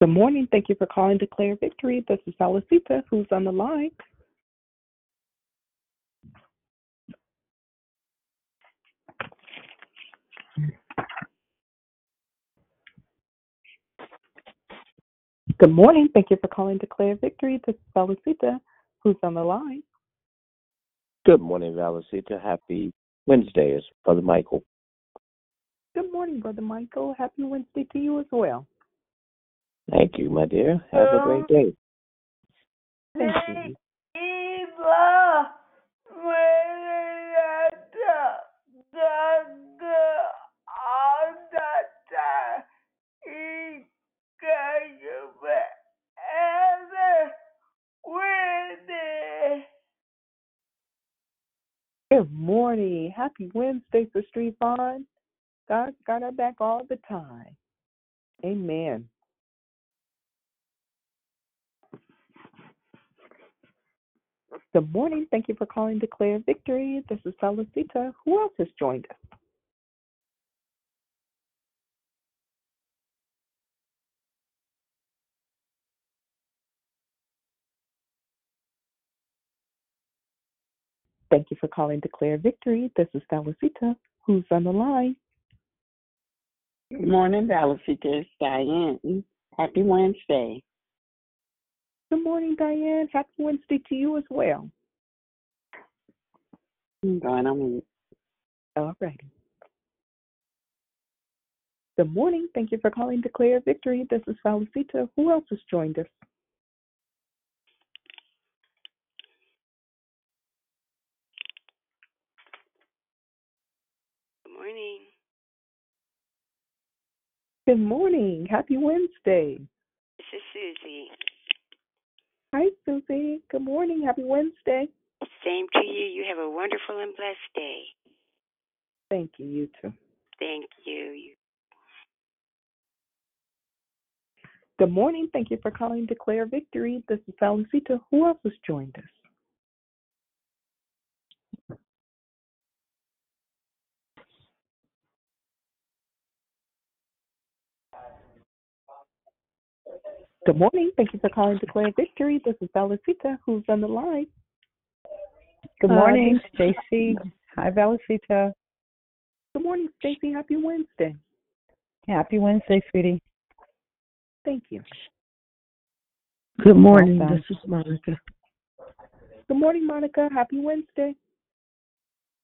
Good morning. Thank you for calling Declare Victory. This is Salicita, who's on the line. Good morning. Thank you for calling Declare Victory. This is Salicita, who's on the line. Good morning, Valicita. Happy Wednesday, it's Brother Michael. Good morning, Brother Michael. Happy Wednesday to you as well. Thank you, my dear. Have a great day. Thank you. Good morning. Happy Wednesday for Street Vaughn. God got our back all the time. Amen. Good morning. Thank you for calling Declare Victory. This is Salicita. Who else has joined us? Thank you for calling Declare Victory. This is Salicita. Who's on the line? Good morning, Valicita. It's Diane. Happy Wednesday. Good morning, Diane. Happy Wednesday to you as well. I'm going on mute. All righty. Good morning. Thank you for calling Declare Victory. This is Felicita. Who else has joined us? Good morning. Good morning. Happy Wednesday. This is Susie. Hi, Susie. Good morning. Happy Wednesday. Same to you. You have a wonderful and blessed day. Thank you. You too. Thank you. You Good morning. Thank you for calling Declare Victory. This is Salicita. Who else has joined us? Good morning. Thank you for calling Declare Victory. This is Salicita. Who's on the line? Good Uh, morning, this- Stacy. Hi, Valicita. Good morning, Stacy. Happy Wednesday. Happy Wednesday, sweetie. Thank you. Good morning. Awesome. This is Monica. Good morning, Monica. Happy Wednesday.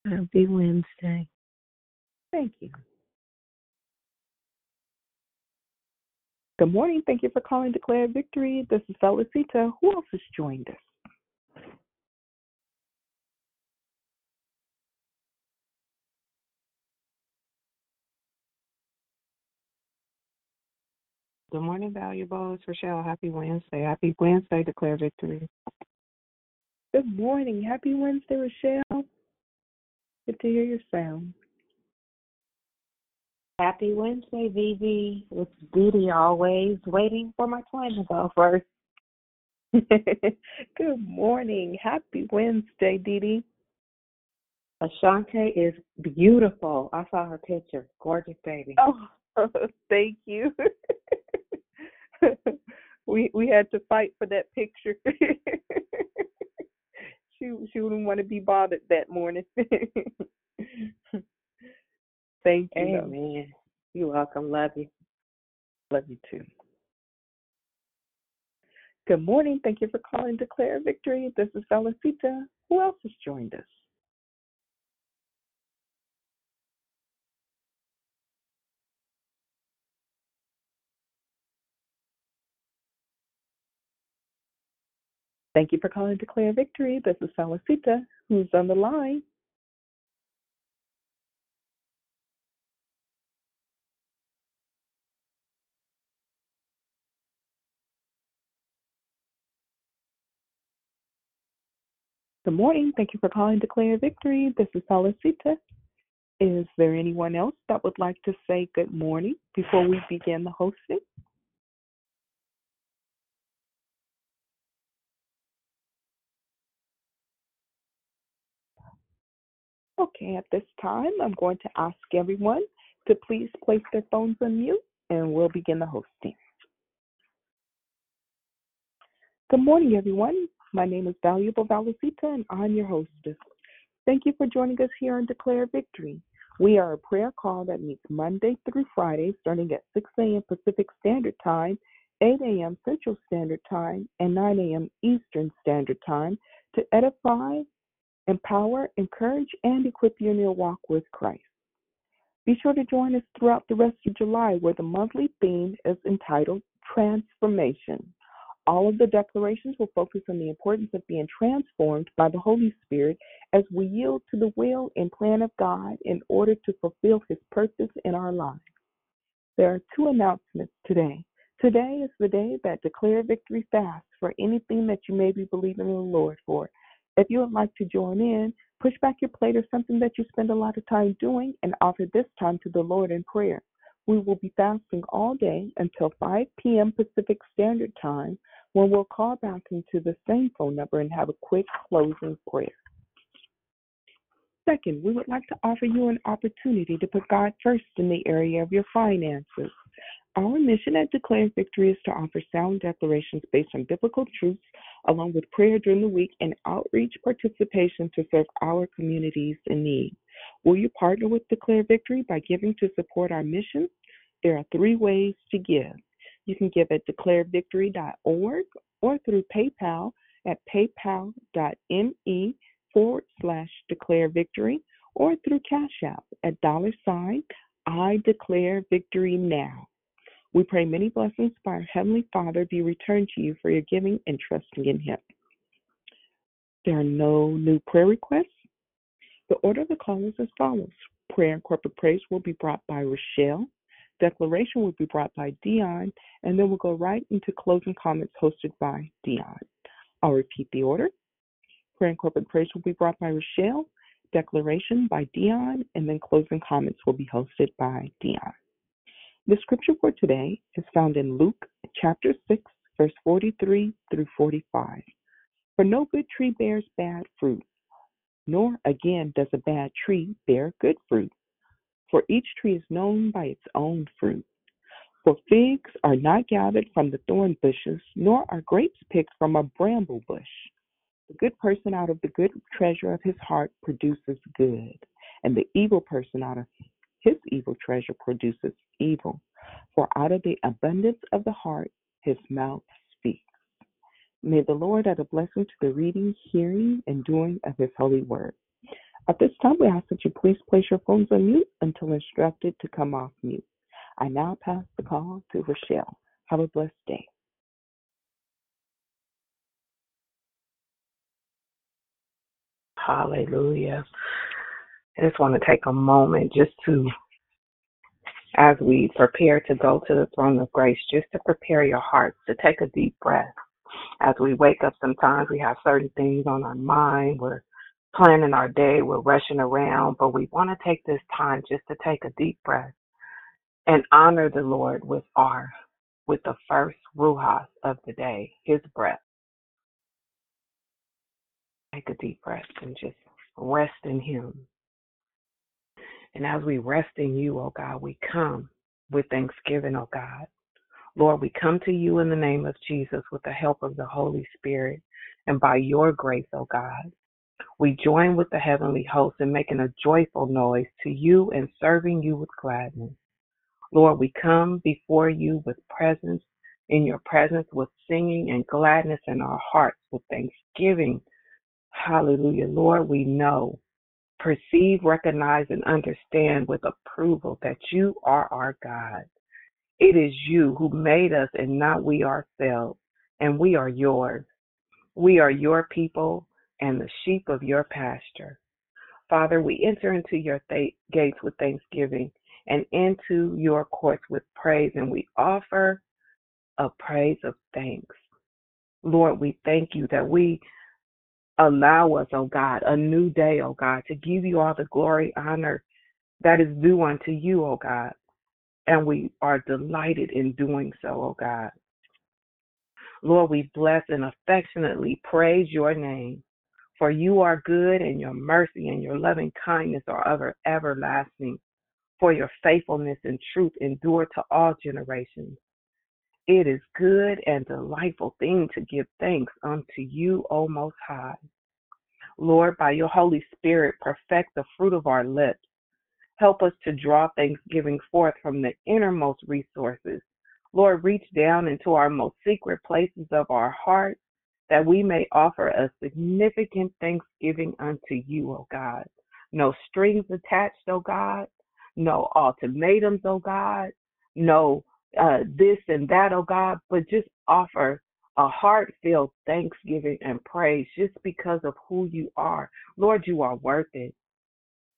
Happy Wednesday. Thank you. Good morning. Thank you for calling Declare Victory. This is Felicita. Who else has joined us? Good morning, valuable. It's Rochelle. Happy Wednesday. Happy Wednesday. Declare victory. Good morning. Happy Wednesday, Rochelle. Good to hear your sound. Happy Wednesday, Vivi. It's Dee always waiting for my twin to go first. Good morning. Happy Wednesday, Dee. Ashante is beautiful. I saw her picture. Gorgeous baby. Oh, thank you. we we had to fight for that picture. she she wouldn't want to be bothered that morning. Thank you. though. Amen. You're welcome. Love you. Love you too. Good morning. Thank you for calling Declare Victory. This is Felicita. Who else has joined us? Thank you for calling Declare Victory. This is Felicita. Who's on the line? Good morning. Thank you for calling Declare Victory. This is Felicita. Is there anyone else that would like to say good morning before we begin the hosting? Okay, at this time, I'm going to ask everyone to please place their phones on mute and we'll begin the hosting. Good morning, everyone. My name is Valuable Valicita and I'm your hostess. Thank you for joining us here on Declare Victory. We are a prayer call that meets Monday through Friday starting at 6 a.m. Pacific Standard Time, 8 a.m. Central Standard Time, and 9 a.m. Eastern Standard Time to edify, empower, encourage, and equip you in your walk with Christ. Be sure to join us throughout the rest of July, where the monthly theme is entitled Transformation. All of the declarations will focus on the importance of being transformed by the Holy Spirit as we yield to the will and plan of God in order to fulfill His purpose in our lives. There are two announcements today. Today is the day that Declare Victory Fast for anything that you may be believing in the Lord for. If you would like to join in, push back your plate or something that you spend a lot of time doing and offer this time to the Lord in prayer. We will be fasting all day until 5 p.m. Pacific Standard Time when we'll call back into the same phone number and have a quick closing prayer. Second, we would like to offer you an opportunity to put God first in the area of your finances. Our mission at Declare Victory is to offer sound declarations based on biblical truths, along with prayer during the week and outreach participation to serve our communities in need. Will you partner with Declare Victory by giving to support our mission? There are three ways to give. You can give at declarevictory.org or through PayPal at paypal.me forward slash declare victory or through Cash App at dollar sign I declare victory now. We pray many blessings by our Heavenly Father be returned to you for your giving and trusting in Him. There are no new prayer requests. The order of the call is as follows Prayer and corporate praise will be brought by Rochelle. Declaration will be brought by Dion, and then we'll go right into closing comments hosted by Dion. I'll repeat the order. Prayer and corporate praise will be brought by Rochelle, declaration by Dion, and then closing comments will be hosted by Dion. The scripture for today is found in Luke chapter 6, verse 43 through 45. For no good tree bears bad fruit, nor again does a bad tree bear good fruit. For each tree is known by its own fruit. For figs are not gathered from the thorn bushes, nor are grapes picked from a bramble bush. The good person out of the good treasure of his heart produces good, and the evil person out of his evil treasure produces evil. For out of the abundance of the heart his mouth speaks. May the Lord add a blessing to the reading, hearing, and doing of his holy word. At this time, we ask that you please place your phones on mute until instructed to come off mute. I now pass the call to Rochelle. Have a blessed day. Hallelujah. I just want to take a moment just to, as we prepare to go to the throne of grace, just to prepare your hearts to take a deep breath. As we wake up, sometimes we have certain things on our mind. We're planning our day, we're rushing around, but we want to take this time just to take a deep breath and honor the Lord with our with the first ruhas of the day, his breath. Take a deep breath and just rest in him. And as we rest in you, oh God, we come with thanksgiving, oh God. Lord, we come to you in the name of Jesus with the help of the Holy Spirit and by your grace, oh God. We join with the heavenly host in making a joyful noise to you and serving you with gladness. Lord, we come before you with presence, in your presence with singing and gladness in our hearts, with thanksgiving. Hallelujah. Lord, we know, perceive, recognize, and understand with approval that you are our God. It is you who made us and not we ourselves, and we are yours. We are your people and the sheep of your pasture. Father, we enter into your th- gates with thanksgiving and into your courts with praise, and we offer a praise of thanks. Lord, we thank you that we allow us, oh God, a new day, oh God, to give you all the glory, honor that is due unto you, oh God. And we are delighted in doing so, oh God. Lord, we bless and affectionately praise your name. For you are good, and your mercy and your loving kindness are ever everlasting. For your faithfulness and truth endure to all generations. It is good and delightful thing to give thanks unto you, O Most High. Lord, by your Holy Spirit, perfect the fruit of our lips. Help us to draw thanksgiving forth from the innermost resources. Lord, reach down into our most secret places of our heart that we may offer a significant thanksgiving unto you, O God. No strings attached, O God. No ultimatums, O God. No uh, this and that, O God, but just offer a heartfelt thanksgiving and praise just because of who you are. Lord, you are worth it.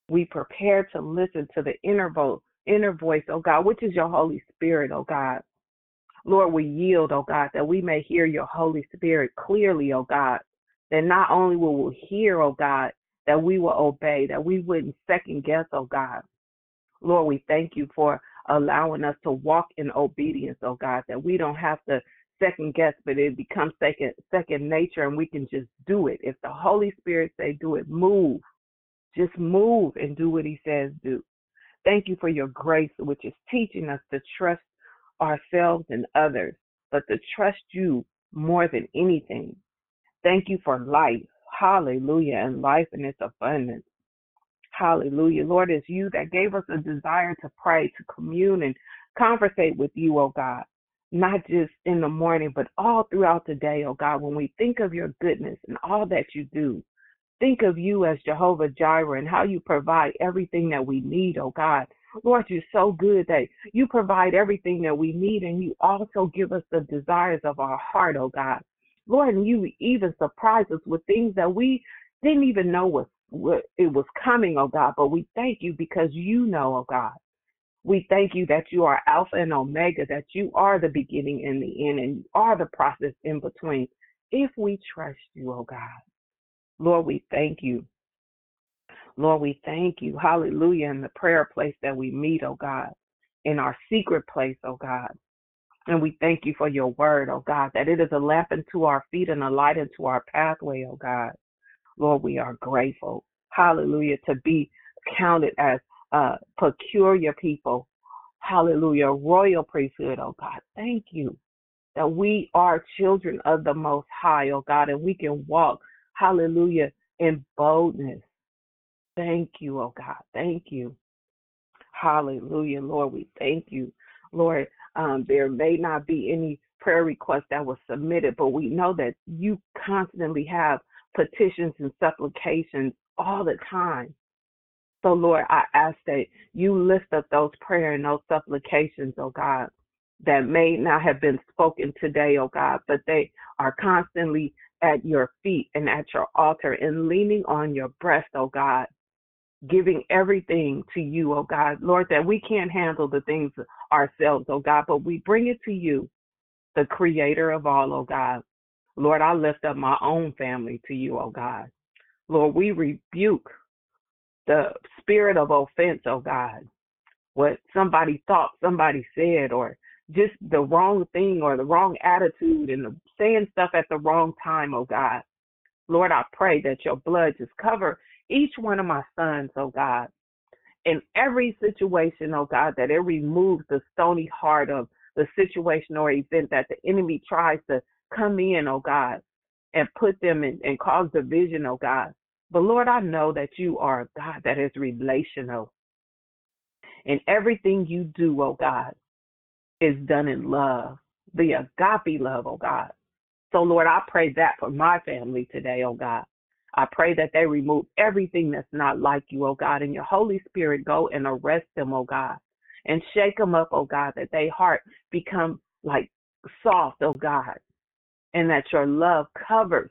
We prepare to listen to the inner voice, inner voice, oh God, which is your Holy Spirit, oh God. Lord, we yield, oh God, that we may hear your Holy Spirit clearly, oh God. That not only will we hear, oh God, that we will obey, that we wouldn't second guess, oh God. Lord, we thank you for allowing us to walk in obedience, oh God, that we don't have to second guess, but it becomes second second nature and we can just do it. If the Holy Spirit say do it, move. Just move and do what he says do. Thank you for your grace, which is teaching us to trust ourselves and others, but to trust you more than anything. Thank you for life. Hallelujah. And life in its abundance. Hallelujah. Lord, it's you that gave us a desire to pray, to commune and conversate with you, oh God. Not just in the morning, but all throughout the day, oh God, when we think of your goodness and all that you do. Think of you as Jehovah Jireh and how you provide everything that we need, oh God. Lord, you're so good that you provide everything that we need and you also give us the desires of our heart, oh God. Lord, and you even surprise us with things that we didn't even know was what it was coming, oh God. But we thank you because you know, oh God. We thank you that you are Alpha and Omega, that you are the beginning and the end, and you are the process in between. If we trust you, oh God. Lord, we thank you. Lord, we thank you. Hallelujah. In the prayer place that we meet, oh God, in our secret place, oh God. And we thank you for your word, oh God, that it is a lamp unto our feet and a light unto our pathway, oh God. Lord, we are grateful. Hallelujah. To be counted as uh, peculiar people. Hallelujah. Royal priesthood, oh God. Thank you that we are children of the Most High, oh God, and we can walk, hallelujah, in boldness. Thank you, oh God. Thank you. Hallelujah, Lord. We thank you. Lord, um, there may not be any prayer requests that were submitted, but we know that you constantly have petitions and supplications all the time. So, Lord, I ask that you lift up those prayer and those supplications, oh God, that may not have been spoken today, oh God, but they are constantly at your feet and at your altar and leaning on your breast, oh God, giving everything to you, oh God. Lord, that we can't handle the things ourselves, oh God, but we bring it to you, the creator of all, oh God. Lord, I lift up my own family to you, oh God. Lord, we rebuke the spirit of offense, oh God. What somebody thought, somebody said, or just the wrong thing or the wrong attitude and the, saying stuff at the wrong time, oh God. Lord, I pray that your blood just cover each one of my sons, oh God. In every situation, oh God, that it removes the stony heart of the situation or event that the enemy tries to come in, oh God, and put them in and cause division, oh God. But Lord, I know that you are a God that is relational. And everything you do, oh God, is done in love, the agape love, oh God. So, Lord, I pray that for my family today, oh God. I pray that they remove everything that's not like you, oh God, and your Holy Spirit go and arrest them, oh God, and shake them up, oh God, that their heart become like soft, oh God, and that your love covers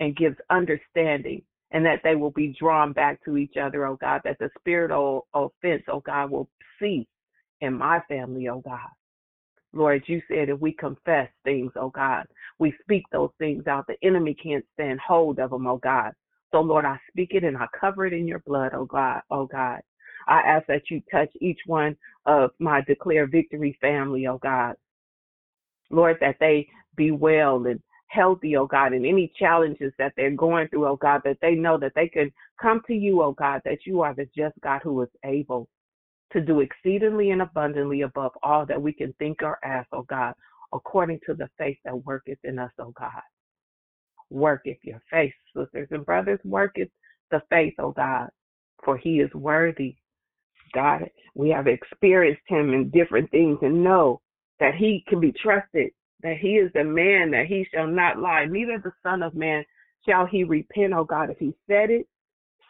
and gives understanding, and that they will be drawn back to each other, oh God, that the spirit of offense, oh God, will cease in my family, oh God. Lord, you said if we confess things, oh God, we speak those things out. The enemy can't stand hold of them, oh God. So Lord, I speak it and I cover it in your blood, oh God, oh God. I ask that you touch each one of my declare victory family, oh God. Lord, that they be well and healthy, oh God, and any challenges that they're going through, oh God, that they know that they can come to you, oh God, that you are the just God who is able to do exceedingly and abundantly above all that we can think or ask, oh God, according to the faith that worketh in us, oh God. Worketh your faith, sisters and brothers, worketh the faith, oh God, for he is worthy. God, we have experienced him in different things and know that he can be trusted, that he is the man that he shall not lie, neither the Son of Man shall he repent, oh God. If he said it,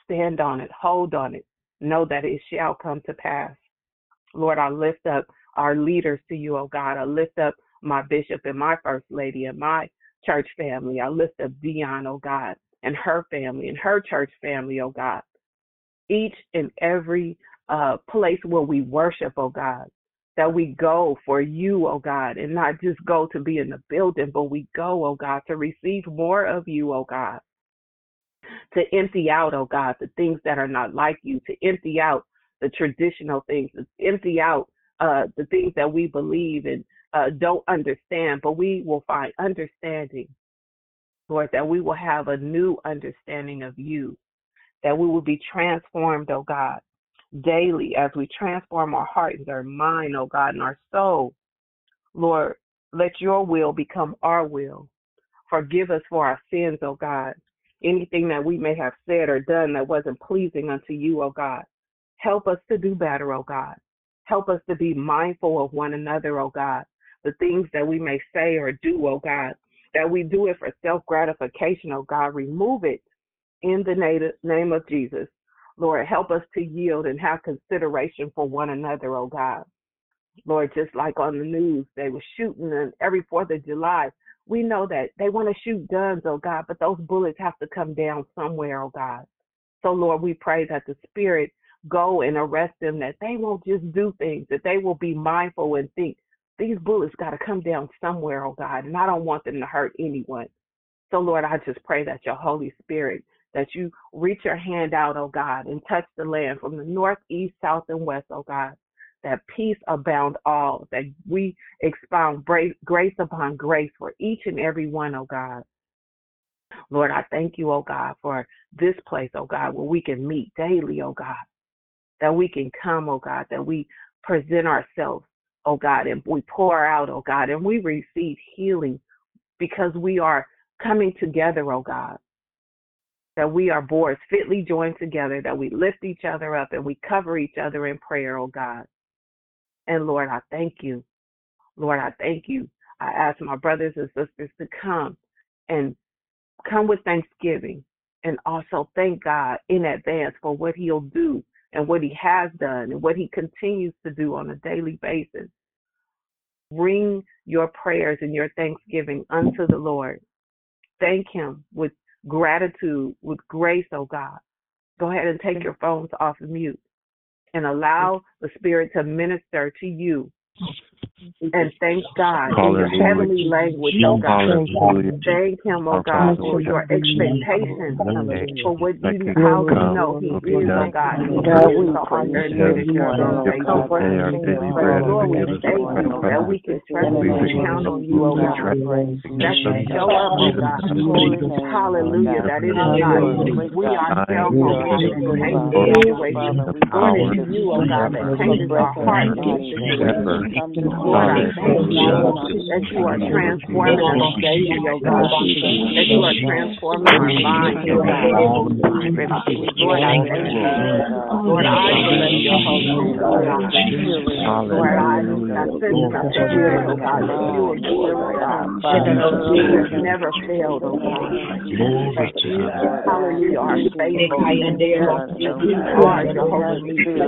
stand on it, hold on it, know that it shall come to pass. Lord, I lift up our leaders to you, oh God. I lift up my bishop and my first lady and my church family. I lift up Dion, oh God, and her family and her church family, oh God. Each and every uh, place where we worship, oh God, that we go for you, oh God, and not just go to be in the building, but we go, oh God, to receive more of you, oh God to empty out, oh God, the things that are not like you, to empty out the traditional things, to empty out uh, the things that we believe and uh, don't understand, but we will find understanding, Lord, that we will have a new understanding of you, that we will be transformed, oh God, daily as we transform our heart and our mind, oh God, and our soul. Lord, let your will become our will. Forgive us for our sins, oh God anything that we may have said or done that wasn't pleasing unto you, oh God. Help us to do better, oh God. Help us to be mindful of one another, oh God. The things that we may say or do, O God, that we do it for self gratification, O God. Remove it in the name of Jesus. Lord, help us to yield and have consideration for one another, O God. Lord, just like on the news, they were shooting and every 4th of July we know that they want to shoot guns, oh God, but those bullets have to come down somewhere, oh God. So, Lord, we pray that the Spirit go and arrest them, that they won't just do things, that they will be mindful and think, these bullets got to come down somewhere, oh God, and I don't want them to hurt anyone. So, Lord, I just pray that your Holy Spirit, that you reach your hand out, oh God, and touch the land from the north, east, south, and west, oh God, that peace abound all, that we expound grace upon grace for each and every one, oh God. Lord, I thank you, oh God, for this place, oh God, where we can meet daily, oh God, that we can come, oh God, that we present ourselves, oh God, and we pour out, oh God, and we receive healing because we are coming together, oh God. That we are boards fitly joined together, that we lift each other up and we cover each other in prayer, oh God. And Lord, I thank you. Lord, I thank you. I ask my brothers and sisters to come and come with thanksgiving and also thank God in advance for what He'll do and what He has done and what He continues to do on a daily basis. Bring your prayers and your thanksgiving unto the Lord. Thank Him with gratitude, with grace, oh God. Go ahead and take your phones off of mute and allow the Spirit to minister to you and thank God in your heavenly language, oh God. Hallelujah. Thank Him, oh God, for your thank you. expectation for what you, you. how Come. know He is, oh God. God, we is the praise author and you this finisher of morning, our oh God. oh God. Pay our daily bread and Lord, we thank you that we can trust and count on you, oh God. That you show up, oh God. Hallelujah. That it is not we ourselves, oh God, good, that the Father. situation. We Lord, thank it's you you, oh God, that changes our heart our in these bodies, God. situations. Forever. We come to Lord, I you thank you Hallelujah. that you are transforming us daily, oh God. That you are transforming our minds, oh God. Lord, I thank you. Lord, I bless your holy name, God. Lord, I, I sense the spirit, God, you never failed, oh God. That you, hallelujah, are faithful. That you are Jehovah Nissi.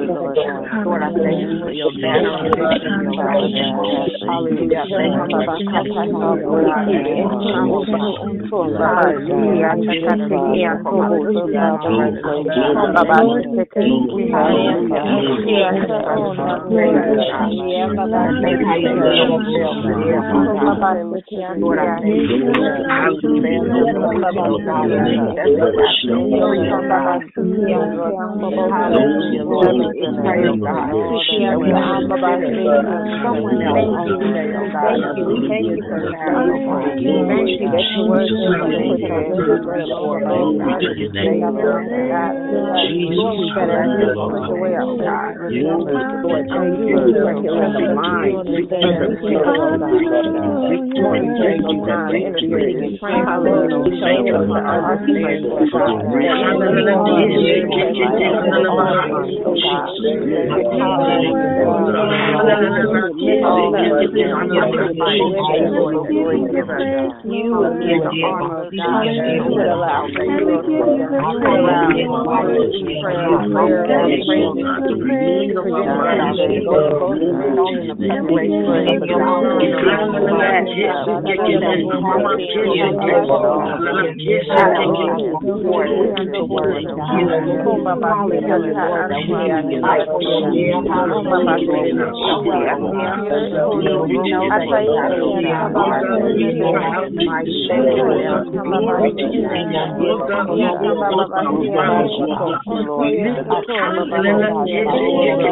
Lord, I thank you for your banner of victory, oh God. Hallelujah. Thank you for touching me, oh God, at any time, oh God. Hallelujah. I thank you for my sister and all those, oh Lord, I thank you for your stand on the oh God, and steadfast in free, oh God. Hallelujah, Lord. We pray, oh God, that we consider someone else on today, oh God, that we thank you for sharing, oh God. Thank you that your word says that you put our living bread before us, oh God. Lord, bless you,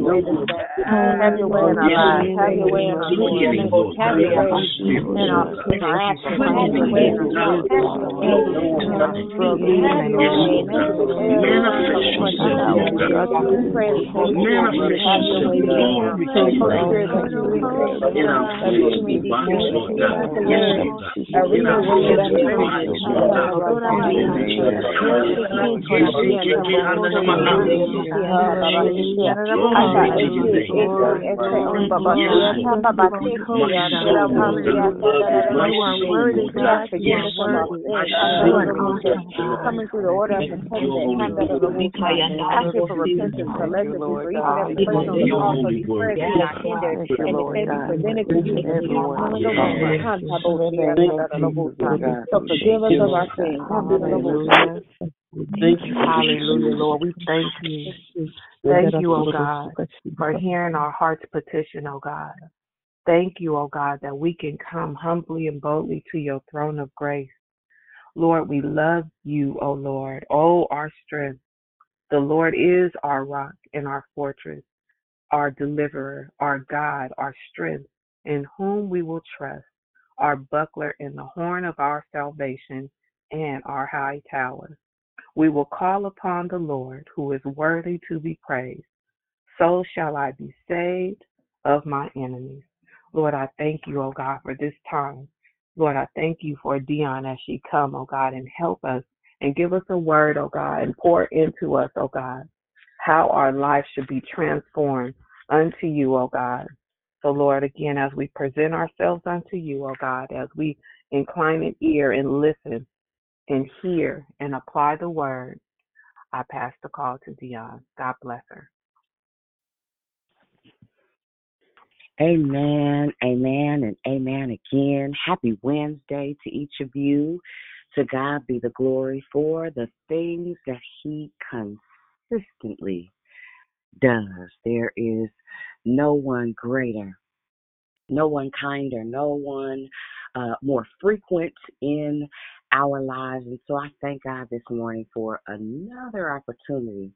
your every mind. Thank you for interceding and praying for us and showing us the understanding, God. That we will be able to lift up our minds, God. Hallelujah, Lord. Lord, that you give us you and the armor, God, that would allow faith to allow prayer, prayer, and praise to present ourselves and go both in the preparation of the gospel and the rest of the Lord, this the word of God. Hallelujah, Lord, that we fight for your Hallelujah, Lord. We ask you, we know that you got it, God. We ask you, Lord, mighty name, Have your way, have your way in our lives, have your way in our beginning, have your way in our in actions, have your way in our thoughts, have your way in our struggles, have your way in every We pray that you have your way now. Holy Spirit, that you lead us, that we may be filled, that the word, that we know what you're coming through the order of asking for repentance, collectively for each and every person on the call, for these prayers be not hindered, and the things presented to you that you are coming along. So forgive us of our sins. Thank you. Hallelujah, Lord. We thank you. Thank you, oh God, for hearing our heart's petition, oh God. Thank you, oh God, that we can come humbly and boldly to your throne of grace. Lord, we love you, oh Lord. Oh, our strength. The Lord is our rock and our fortress, our deliverer, our God, our strength, in whom we will trust. our buckler and the horn of our salvation, and our high tower. We will call upon the Lord, who is worthy to be praised. So shall I be saved of my enemies. Lord, I thank you, oh God, for this time. Lord, I thank you for Dion as she come, oh God, and help us and give us a word, oh God, and pour into us, oh God, how our life should be transformed unto you, oh God. So, Lord, again, as we present ourselves unto you, oh God, as we incline an ear and listen and hear and apply the word, I pass the call to Dion. God bless her. Amen, amen, and amen again. Happy Wednesday to each of you. To God be the glory for the things that He consistently does. There is no one greater, no one kinder, no one uh, more frequent in our lives. And so I thank God this morning for another opportunity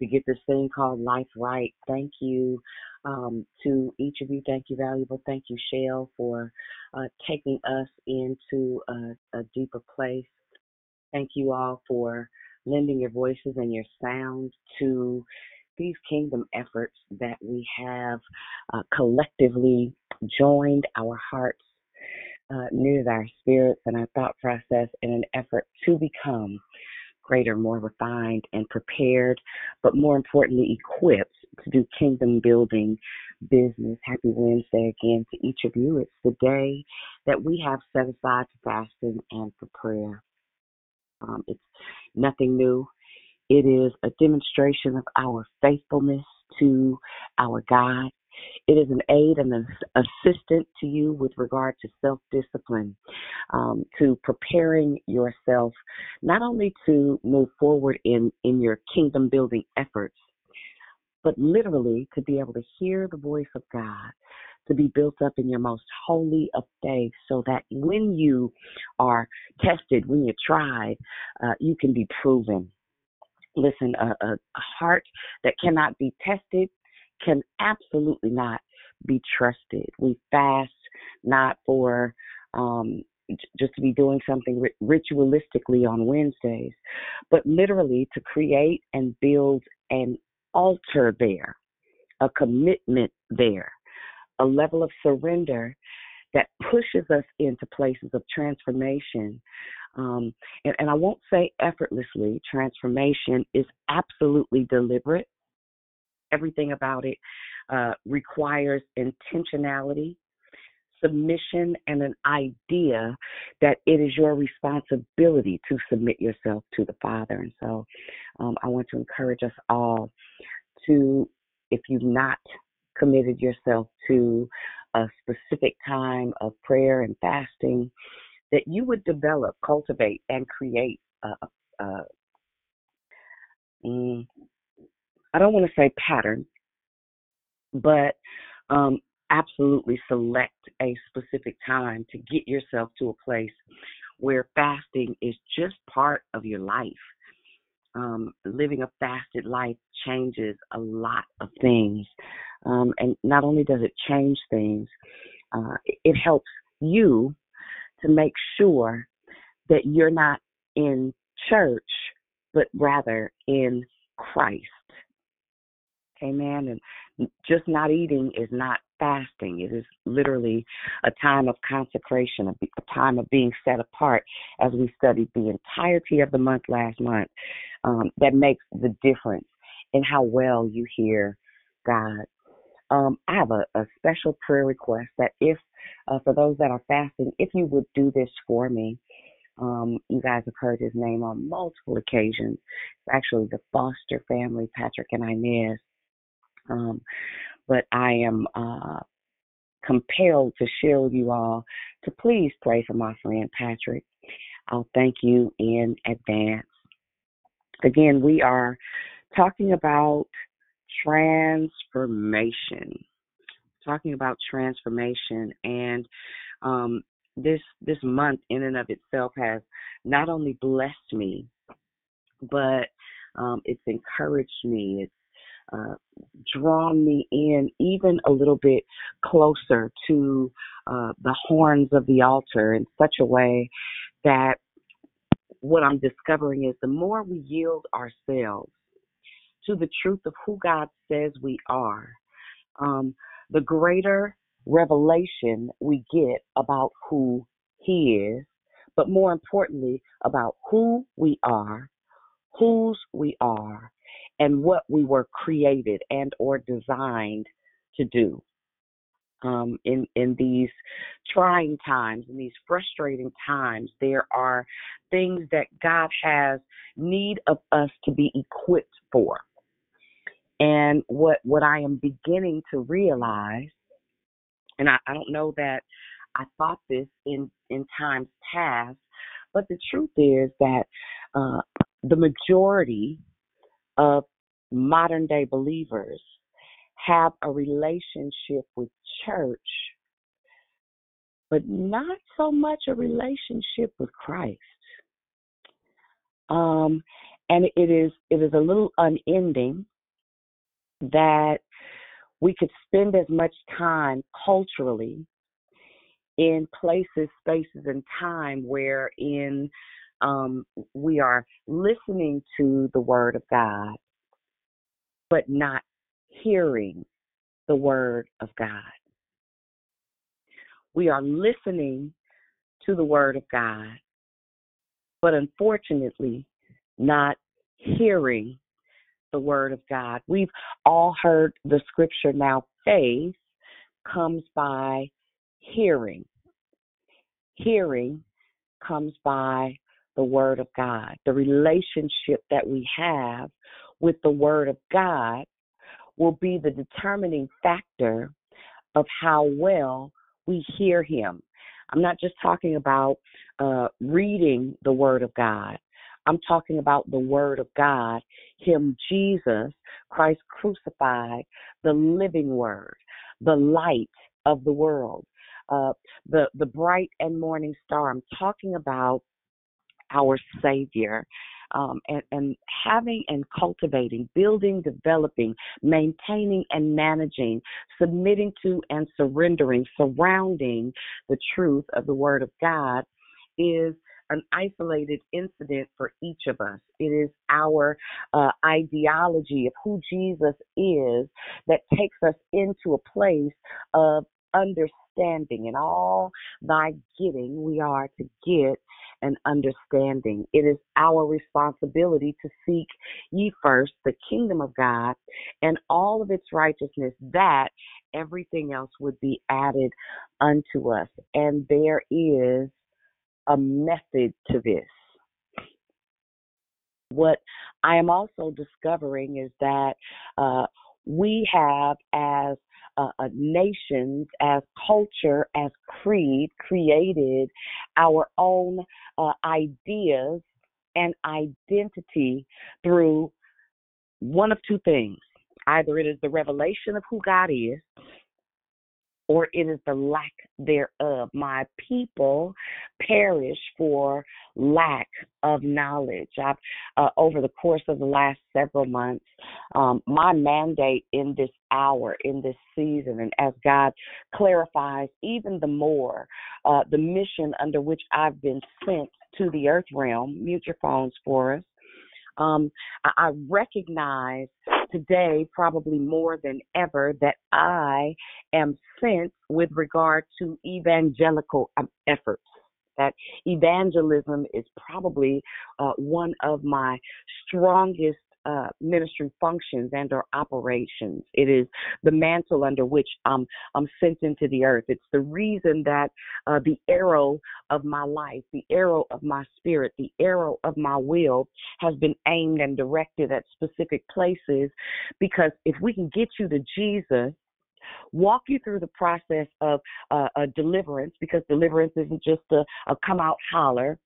to get this thing called life right. Thank you um, to each of you. Thank you, valuable. Thank you, Shell, for uh, taking us into a, a deeper place. Thank you all for lending your voices and your sound to these kingdom efforts that we have uh, collectively joined our hearts, uh, our spirits and our thought process in an effort to become greater, more refined and prepared, but more importantly, equipped to do kingdom building business. Happy Wednesday again to each of you. It's the day that we have set aside for fasting and for prayer. Um, it's nothing new. It is a demonstration of our faithfulness to our God. It is an aid and an assistant to you with regard to self discipline, um, to preparing yourself not only to move forward in, in your kingdom building efforts, but literally to be able to hear the voice of God, to be built up in your most holy of faith, so that when you are tested, when you're tried, uh, you can be proven. Listen, a, a, a heart that cannot be tested can absolutely not be trusted. We fast not for um, just to be doing something ritualistically on Wednesdays, but literally to create and build an altar there, a commitment there, a level of surrender that pushes us into places of transformation. Um, and, and I won't say effortlessly, transformation is absolutely deliberate. Everything about it uh, requires intentionality, submission, and an idea that it is your responsibility to submit yourself to the Father. And so um, I want to encourage us all to, if you've not committed yourself to a specific time of prayer and fasting, that you would develop, cultivate, and create a, a, a mm, I don't want to say pattern, but um, absolutely select a specific time to get yourself to a place where fasting is just part of your life. Um, living a fasted life changes a lot of things. Um, and not only does it change things, uh, it helps you to make sure that you're not in church, but rather in Christ. Amen. And just not eating is not fasting. It is literally a time of consecration, a, time of being set apart as we studied the entirety of the month last month. Um, that makes the difference in how well you hear God. Um, I have a, a, special prayer request that if, uh, for those that are fasting, if you would do this for me, um, you guys have heard his name on multiple occasions. It's actually the Foster family, Patrick and Inez. Um, but I am uh, compelled to share with you all to please pray for my friend Patrick. I'll thank you in advance. Again, we are talking about transformation. Talking about transformation and um, this this month in and of itself has not only blessed me, but um, it's encouraged me. It's uh, drawn me in even a little bit closer to uh, the horns of the altar in such a way that what I'm discovering is the more we yield ourselves to the truth of who God says we are, um, the greater revelation we get about who He is, but more importantly, about who we are, whose we are, and what we were created and or designed to do. Um, in in these trying times, in these frustrating times, there are things that God has need of us to be equipped for. And what what I am beginning to realize, and I, I don't know that I thought this in in times past, but the truth is that uh, the majority of modern day believers have a relationship with church, but not so much a relationship with Christ. Um, and it is it is a little unending that we could spend as much time culturally in places, spaces, and time wherein um, we are listening to the Word of God, but not hearing the Word of God. We are listening to the Word of God, but unfortunately, not hearing the Word of God. We've all heard the scripture now faith comes by hearing. Hearing comes by the Word of God. The relationship that we have with the Word of God will be the determining factor of how well we hear Him. I'm not just talking about uh, reading the Word of God. I'm talking about the Word of God, Him, Jesus, Christ crucified, the living Word, the light of the world, uh, the the bright and morning star. I'm talking about our Savior. Um, and, and having and cultivating, building, developing, maintaining and managing, submitting to and surrendering, surrounding the truth of the Word of God is an isolated incident for each of us. It is our uh, ideology of who Jesus is that takes us into a place of understanding. And all thy getting, we are to get an understanding. It is our responsibility to seek ye first the kingdom of God and all of its righteousness, that everything else would be added unto us. And there is a method to this. What I am also discovering is that uh, we have, as uh, nations, as culture, as creed, created our own uh, ideas and identity through one of two things. Either it is the revelation of who God is, or it is the lack thereof. My people perish for lack of knowledge. I've, uh, over the course of the last several months, um, my mandate in this hour, in this season, and as God clarifies even the more uh, the mission under which I've been sent to the earth realm, mute your phones for us. Um, I, I recognize today, probably more than ever, that I am sent with regard to evangelical um, efforts. That evangelism is probably uh, one of my strongest uh, ministry functions and or operations. It is the mantle under which I'm I'm sent into the earth. It's the reason that uh, the arrow of my life, the arrow of my spirit, the arrow of my will has been aimed and directed at specific places. Because if we can get you to Jesus, walk you through the process of uh, deliverance because deliverance isn't just a, a come out holler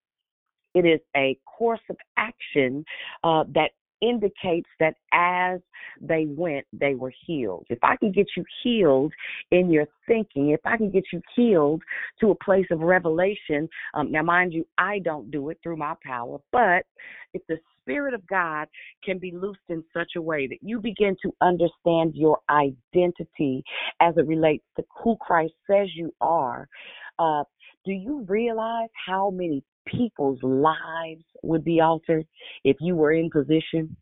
it is a course of action uh, that indicates that as they went, they were healed. If I can get you healed in your thinking, if I can get you healed to a place of revelation, um, now mind you, I don't do it through my power, but if the Spirit of God can be loosed in such a way that you begin to understand your identity as it relates to who Christ says you are, uh, do you realize how many people's lives would be altered if you were in position?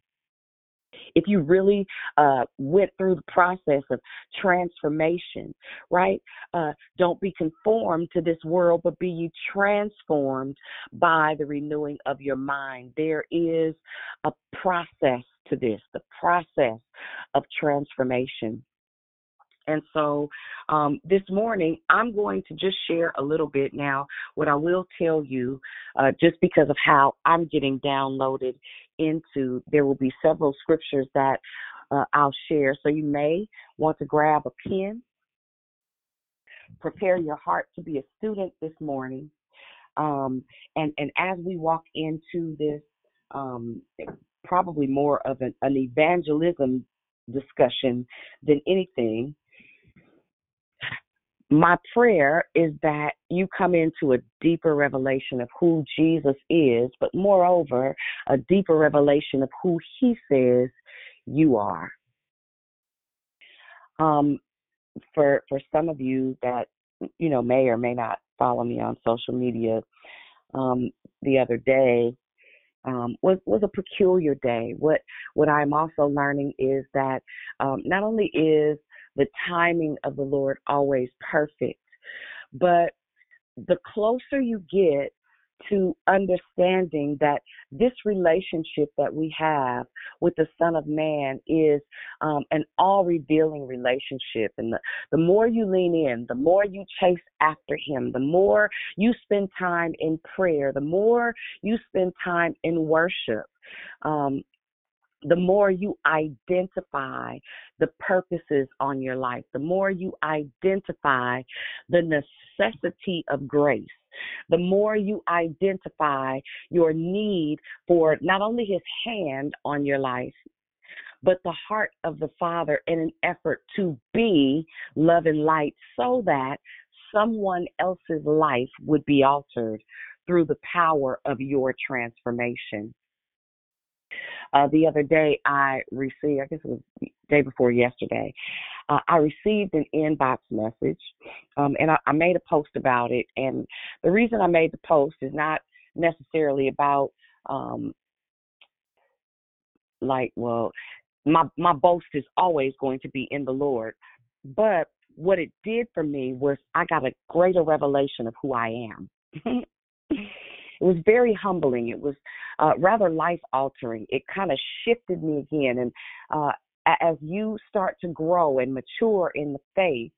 if you really uh, went through the process of transformation, right? Uh, don't be conformed to this world, but be you transformed by the renewing of your mind. There is a process to this, the process of transformation. And so um, this morning, I'm going to just share a little bit now. What I will tell you, uh, just because of how I'm getting downloaded into, there will be several scriptures that uh, I'll share. So you may want to grab a pen, prepare your heart to be a student this morning. Um, and, and as we walk into this, um, probably more of an, an evangelism discussion than anything, my prayer is that you come into a deeper revelation of who Jesus is, but moreover, a deeper revelation of who he says you are. Um, for for some of you that you know may or may not follow me on social media, um, the other day um, was was a peculiar day. What what I'm also learning is that um, not only is the timing of the Lord always perfect. But the closer you get to understanding that this relationship that we have with the Son of Man is um, an all revealing relationship. And the, the more you lean in, the more you chase after Him, the more you spend time in prayer, the more you spend time in worship. Um, the more you identify the purposes on your life, the more you identify the necessity of grace, the more you identify your need for not only his hand on your life, but the heart of the Father in an effort to be love and light so that someone else's life would be altered through the power of your transformation. Uh, the other day, I received, I guess it was day before yesterday, uh, I received an inbox message, um, and I, I made a post about it. And the reason I made the post is not necessarily about, um, like, well, my my boast is always going to be in the Lord, but what it did for me was I got a greater revelation of who I am. it was very humbling. It was uh, rather life altering. It kind of shifted me again. And uh, as you start to grow and mature in the faith,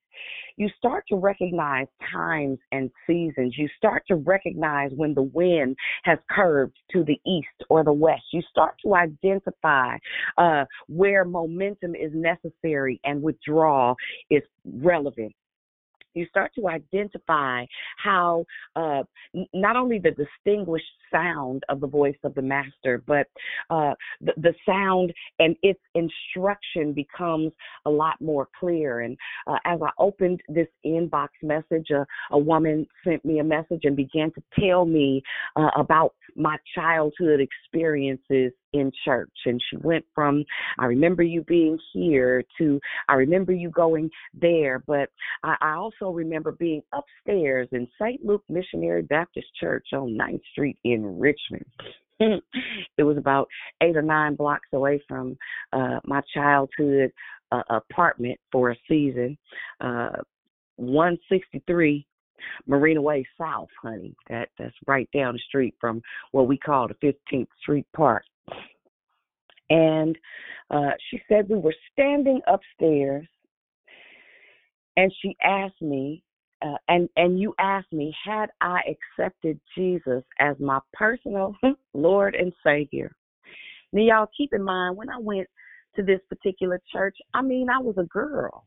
you start to recognize times and seasons. You start to recognize when the wind has curved to the east or the west. You start to identify uh, where momentum is necessary and withdrawal is relevant you start to identify how uh, not only the distinguished sound of the voice of the master, but uh, the, the, sound and its instruction becomes a lot more clear. And uh, as I opened this inbox message, uh, a woman sent me a message and began to tell me uh, about my childhood experiences in church. And she went from, I remember you being here to, I remember you going there. But I, I also remember being upstairs in St. Luke Missionary Baptist Church on 9th Street in Richmond. it was about eight or nine blocks away from uh, my childhood uh, apartment for a season. Uh, 163 Marina Way South, honey. That that's right down the street from what we call the 15th Street Park. And uh, she said we were standing upstairs, and she asked me, uh, and and you asked me, had I accepted Jesus as my personal Lord and Savior? Now, y'all keep in mind when I went to this particular church, I mean, I was a girl.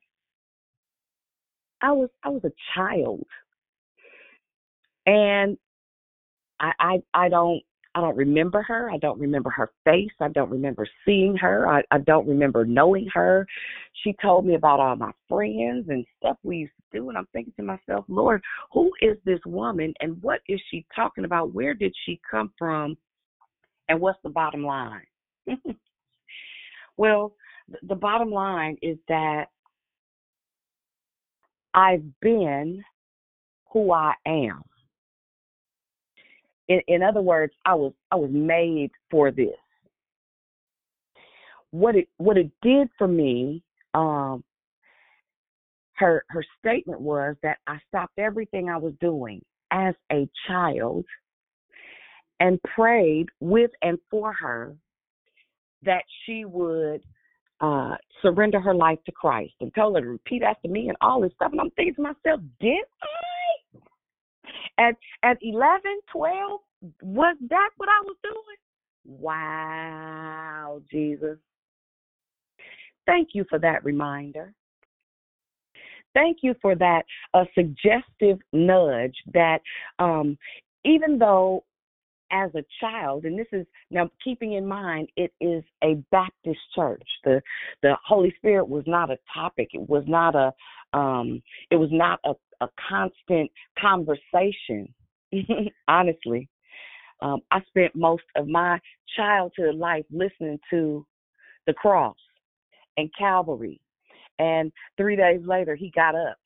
I was I was a child, and I I I don't I don't remember her. I don't remember her face. I don't remember seeing her. I, I don't remember knowing her. She told me about all my friends and stuff we used to do. And I'm thinking to myself, Lord, who is this woman and what is she talking about? Where did she come from? And what's the bottom line? well, the bottom line is that I've been who I am. In, in other words, I was I was made for this. What it what it did for me, um, her her statement was that I stopped everything I was doing as a child and prayed with and for her that she would uh, surrender her life to Christ and told her to repeat after me and all this stuff. And I'm thinking to myself, did I? At at 11, 12, was that what I was doing? Wow, Jesus. Thank you for that reminder. Thank you for that a suggestive nudge that um, even though as a child, and this is now keeping in mind it is a Baptist church. The the Holy Spirit was not a topic. It was not a um it was not a, a constant conversation. Honestly. Um, I spent most of my childhood life listening to the cross and Calvary. And three days later, he got up.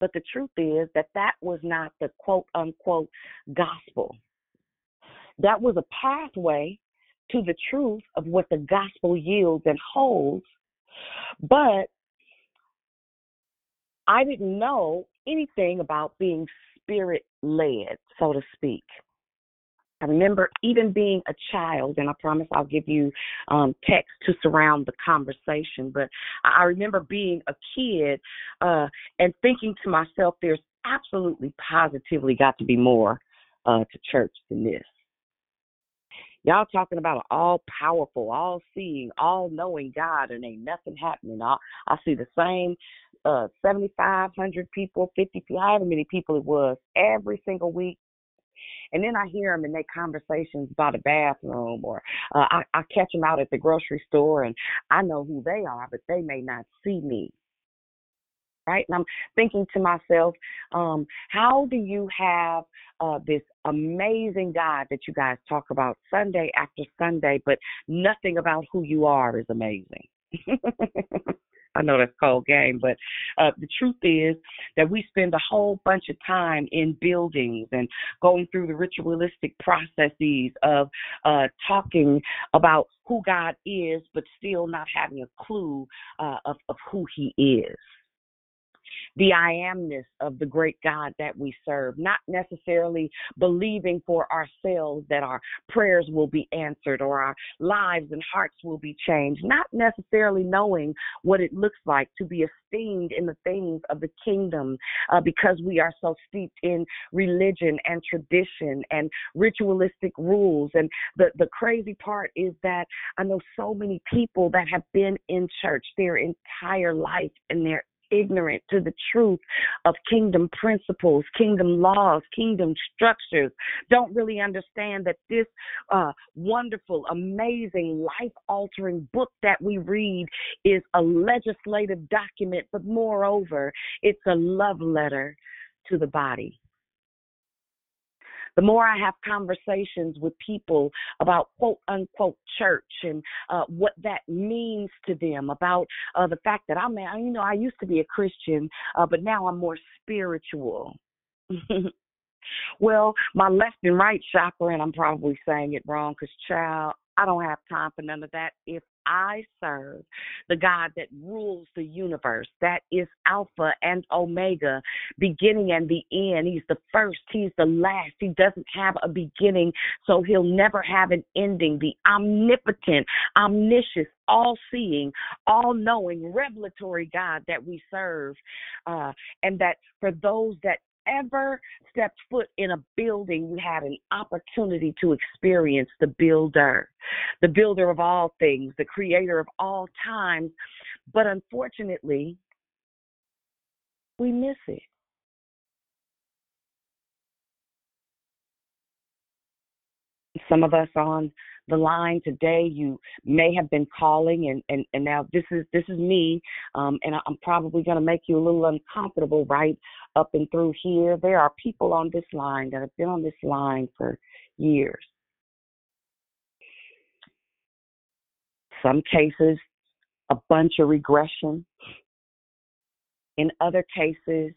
But the truth is that that was not the quote unquote gospel. That was a pathway to the truth of what the gospel yields and holds. But I didn't know anything about being spirit led, so to speak. I remember even being a child, and I promise I'll give you um, text to surround the conversation. But I remember being a kid uh, and thinking to myself, there's absolutely positively got to be more uh, to church than this. Y'all talking about an all powerful, all seeing, all knowing God, and ain't nothing happening. I, I see the same uh, 7,500 people, 50, however many people it was, every single week. And then I hear them in their conversations about the bathroom, or uh, I, I catch them out at the grocery store, and I know who they are, but they may not see me right? And I'm thinking to myself, um, how do you have uh, this amazing God that you guys talk about Sunday after Sunday, but nothing about who you are is amazing? I know that's cold game, but uh, the truth is that we spend a whole bunch of time in buildings and going through the ritualistic processes of uh, talking about who God is, but still not having a clue uh, of, of who He is the I amness of the great God that we serve, not necessarily believing for ourselves that our prayers will be answered or our lives and hearts will be changed, not necessarily knowing what it looks like to be esteemed in the things of the kingdom uh, because we are so steeped in religion and tradition and ritualistic rules. And the, the crazy part is that I know so many people that have been in church their entire life and they're ignorant to the truth of kingdom principles, kingdom laws, kingdom structures, don't really understand that this uh, wonderful, amazing, life altering book that we read is a legislative document, but moreover, it's a love letter to the body the more I have conversations with people about quote unquote church and uh, what that means to them, about uh, the fact that I'm, you know, I used to be a Christian, uh, but now I'm more spiritual. well, my left and right chakra, and I'm probably saying it wrong because, child, I don't have time for none of that. If I serve the God that rules the universe, that is Alpha and Omega, beginning and the end. He's the first, He's the last. He doesn't have a beginning, so He'll never have an ending. The omnipotent, omniscient, all seeing, all knowing, revelatory God that we serve. Uh, and that for those that ever stepped foot in a building, you had an opportunity to experience the builder, the builder of all things, the creator of all times. But unfortunately, we miss it. Some of us on the line today. You may have been calling, and and and now this is this is me, um, and I'm probably going to make you a little uncomfortable, right up and through here. There are people on this line that have been on this line for years. some cases, a bunch of regression. In other cases,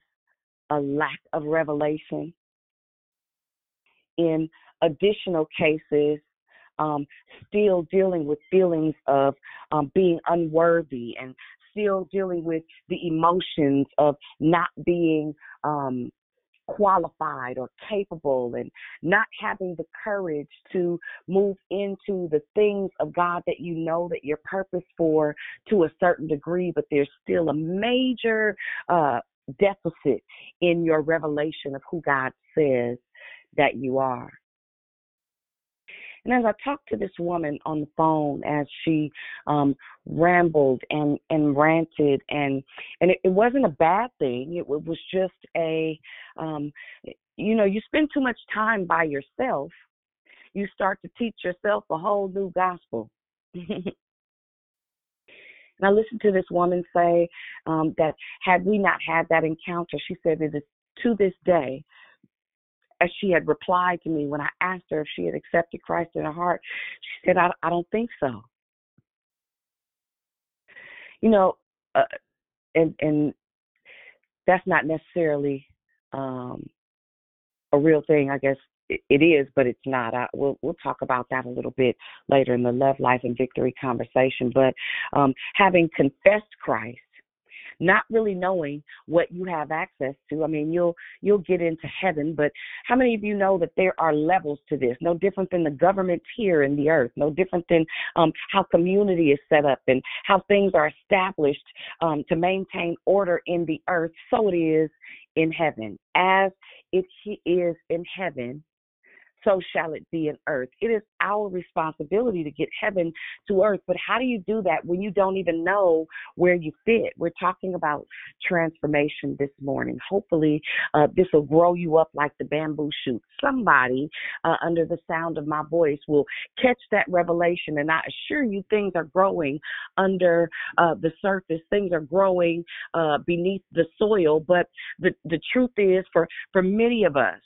a lack of revelation. In additional cases, um, still dealing with feelings of um, being unworthy and still dealing with the emotions of not being um, qualified or capable and not having the courage to move into the things of God that you know that you're purpose for to a certain degree, but there's still a major uh, deficit in your revelation of who God says that you are. And as I talked to this woman on the phone, as she um, rambled and and ranted, and and it, it wasn't a bad thing. It, it was just a, um, you know, you spend too much time by yourself, you start to teach yourself a whole new gospel. And I listened to this woman say um, that had we not had that encounter, she said it is to this day as she had replied to me when I asked her if she had accepted Christ in her heart, she said, I, I don't think so. You know, uh, and and that's not necessarily um, a real thing. I guess it, it is, but it's not. I, we'll we'll talk about that a little bit later in the love, life, and victory conversation. But um, having confessed Christ not really knowing what you have access to. I mean, you'll you'll get into heaven, but how many of you know that there are levels to this? No different than the government here in the earth. No different than um, how community is set up and how things are established um, to maintain order in the earth. So it is in heaven. As it is in heaven, so shall it be in earth. It is our responsibility to get heaven to earth. But how do you do that when you don't even know where you fit? We're talking about transformation this morning. Hopefully, uh, this will grow you up like the bamboo shoot. Somebody uh, under the sound of my voice will catch that revelation. And I assure you, things are growing under uh, the surface, things are growing uh, beneath the soil. But the, the truth is, for, for many of us,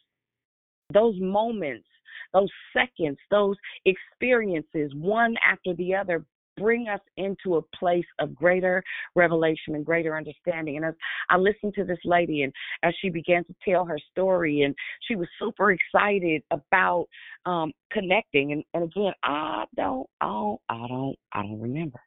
those moments, those seconds, those experiences, one after the other, bring us into a place of greater revelation and greater understanding. And as I listened to this lady and as she began to tell her story and she was super excited about um connecting and, and again I don't don't I don't I don't remember.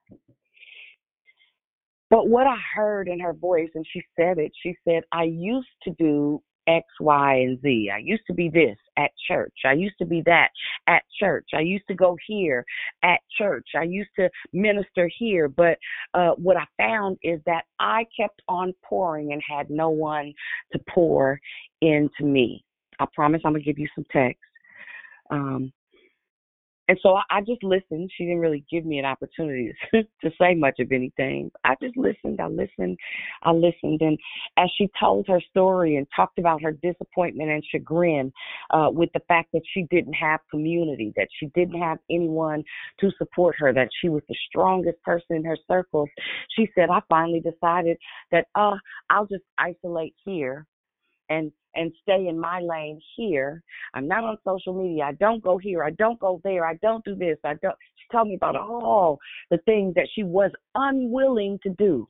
But what I heard in her voice, and she said it, she said, I used to do X, Y, and Z. I used to be this at church. I used to be that at church. I used to go here at church. I used to minister here. But uh, what I found is that I kept on pouring and had no one to pour into me. I promise I'm going to give you some text. Um, and so I, I just listened. She didn't really give me an opportunity to, to say much of anything. I just listened. I listened. I listened. And as she told her story and talked about her disappointment and chagrin uh, with the fact that she didn't have community, that she didn't have anyone to support her, that she was the strongest person in her circle, she said, I finally decided that, uh, I'll just isolate here and and stay in my lane here. I'm not on social media. I don't go here. I don't go there. I don't do this. I don't. She told me about all the things that she was unwilling to do.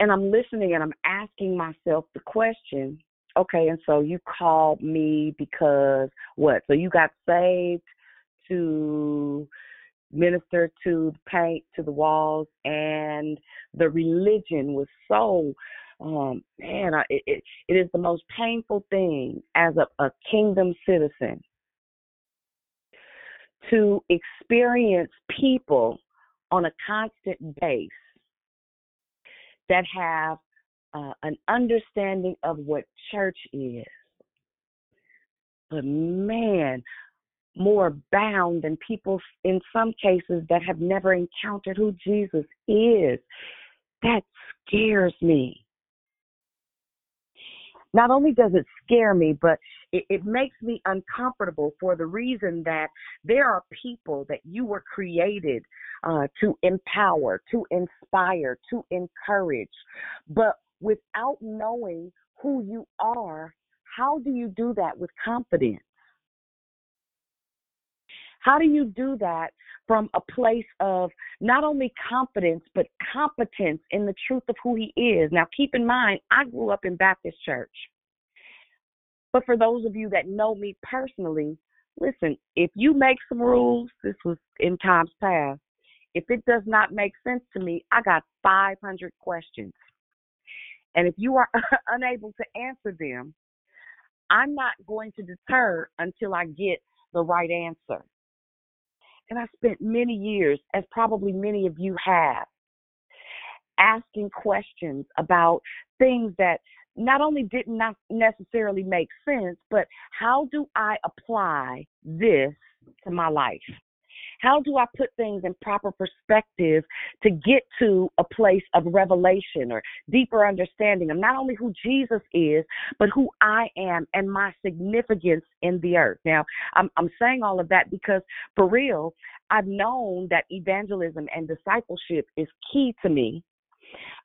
And I'm listening and I'm asking myself the question, okay, and so you called me because what? So you got saved to minister to the paint to the walls and the religion was so um man I, it, it, is the most painful thing as a, a kingdom citizen to experience people on a constant base that have uh, an understanding of what church is. But man more bound than people in some cases that have never encountered who Jesus is. That scares me. Not only does it scare me, but it, it, makes me uncomfortable for the reason that there are people that you were created uh, to empower, to inspire, to encourage. But without knowing who you are, how do you do that with confidence? How do you do that from a place of not only confidence, but competence in the truth of who He is? Now, keep in mind, I grew up in Baptist church. But for those of you that know me personally, listen, if you make some rules, this was in times past, if it does not make sense to me, I got 500 questions. And if you are unable to answer them, I'm not going to deter until I get the right answer. And I spent many years, as probably many of you have, asking questions about things that not only did not necessarily make sense, but how do I apply this to my life? How do I put things in proper perspective to get to a place of revelation or deeper understanding of not only who Jesus is, but who I am and my significance in the earth? Now, I'm, I'm saying all of that because for real, I've known that evangelism and discipleship is key to me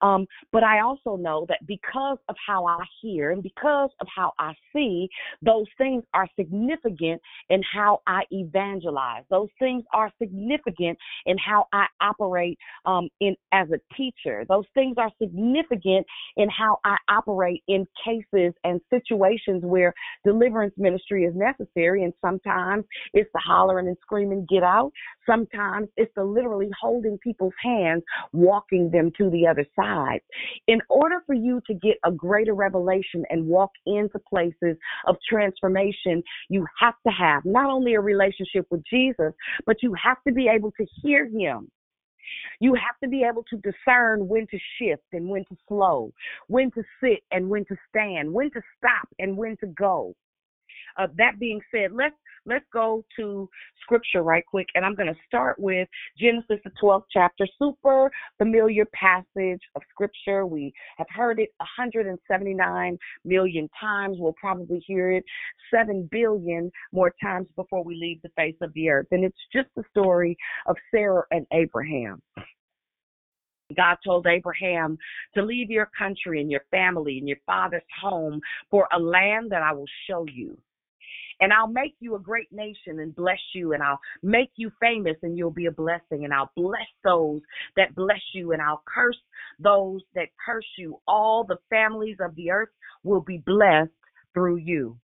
um, but I also know that because of how I hear and because of how I see, those things are significant in how I evangelize. Those things are significant in how I operate um, in as a teacher. Those things are significant in how I operate in cases and situations where deliverance ministry is necessary. And sometimes it's the hollering and screaming, get out. Sometimes it's the literally holding people's hands, walking them to the other side. In order for you to get a greater revelation and walk into places of transformation, you have to have not only a relationship with Jesus, but you have to be able to hear him. You have to be able to discern when to shift and when to slow, when to sit and when to stand, when to stop and when to go. Uh, that being said, let's let's go to scripture right quick, and I'm going to start with Genesis, the 12th chapter, super familiar passage of scripture. We have heard it 179 million times. We'll probably hear it 7 billion more times before we leave the face of the earth. And it's just the story of Sarah and Abraham. God told Abraham to leave your country and your family and your father's home for a land that I will show you. And I'll make you a great nation and bless you, and I'll make you famous, and you'll be a blessing. And I'll bless those that bless you, and I'll curse those that curse you. All the families of the earth will be blessed through you.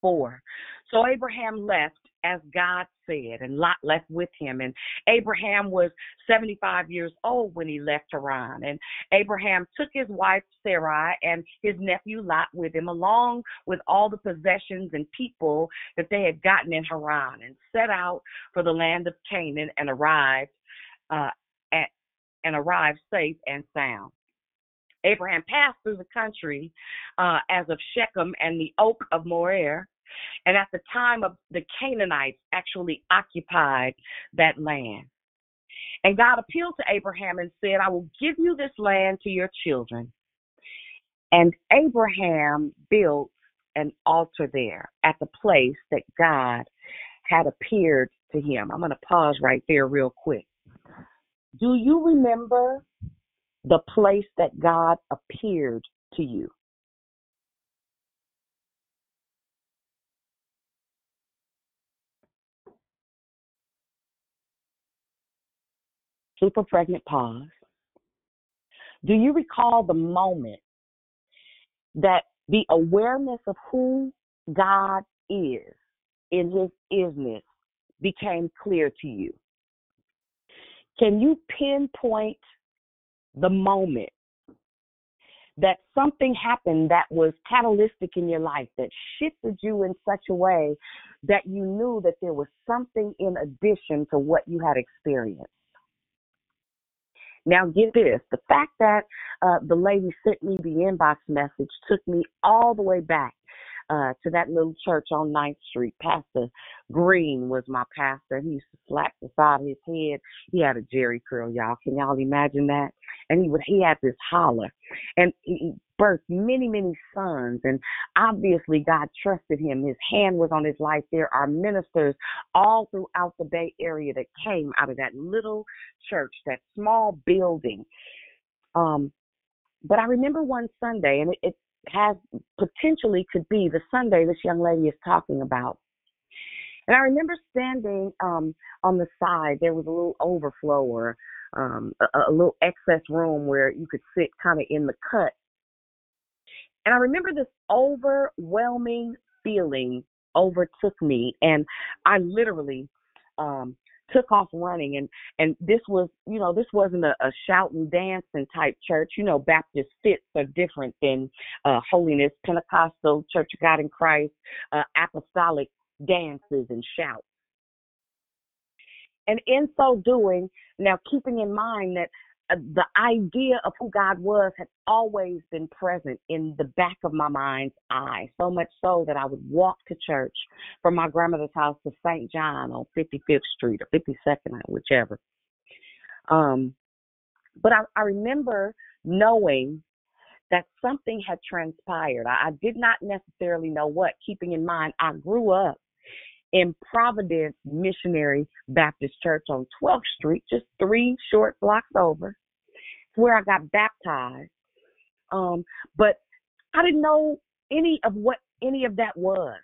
Four. So Abraham left as God said, and Lot left with him. And Abraham was 75 years old when he left Haran. And Abraham took his wife Sarai and his nephew Lot with him, along with all the possessions and people that they had gotten in Haran, and set out for the land of Canaan and arrived uh, at, and arrived safe and sound. Abraham passed through the country uh, as of Shechem and the oak of Moreh, and at the time of the Canaanites actually occupied that land. And God appealed to Abraham and said, I will give you this land to your children. And Abraham built an altar there at the place that God had appeared to him. I'm going to pause right there real quick. Do you remember the place that God appeared to you? Super pregnant pause. Do you recall the moment that the awareness of who God is in his isness became clear to you? Can you pinpoint the moment that something happened that was catalytic in your life that shifted you in such a way that you knew that there was something in addition to what you had experienced? Now, get this the fact that uh, the lady sent me the inbox message took me all the way back uh, to that little church on Ninth Street. Pastor Green was my pastor. He used to slap the side of his head. He had a Jerry curl, y'all. Can y'all imagine that? And he would he had this holler, and he birthed many many sons. And obviously God trusted him. His hand was on his life. There are ministers all throughout the Bay Area that came out of that little church, that small building. Um, but I remember one Sunday, and it, it has potentially could be the Sunday this young lady is talking about. And I remember standing um, on the side. There was a little overflow or um, a, a little excess room where you could sit kind of in the cut. And I remember this overwhelming feeling overtook me, and I literally um, took off running. And and this was, you know, this wasn't a, a shouting, dancing type church. You know, Baptist fits are different than uh, holiness, Pentecostal, Church of God in Christ, uh, apostolic dances and shouts. And in so doing, now keeping in mind that uh, the idea of who God was had always been present in the back of my mind's eye, so much so that I would walk to church from my grandmother's house to St. John on 55th Street or 52nd, whichever. Um, but I, I remember knowing that something had transpired. I, I did not necessarily know what, keeping in mind I grew up in Providence Missionary Baptist Church on 12th Street, just three short blocks over. Where I got baptized. Um, but I didn't know any of what any of that was.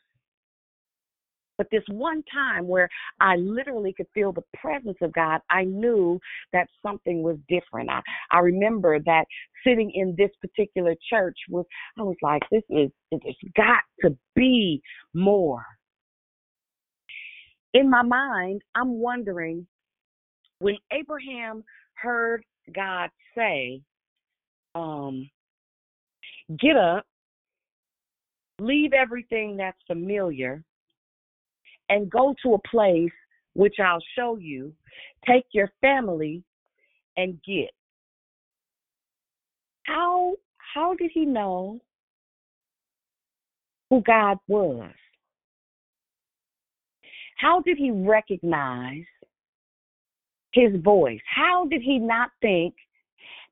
But this one time where I literally could feel the presence of God, I knew that something was different. I, I remember that sitting in this particular church was I was like, this is it's got to be more in my mind, I'm wondering when Abraham heard God say, um, get up, leave everything that's familiar, and go to a place which I'll show you. Take your family and get. How how did he know who God was? How did he recognize his voice? How did he not think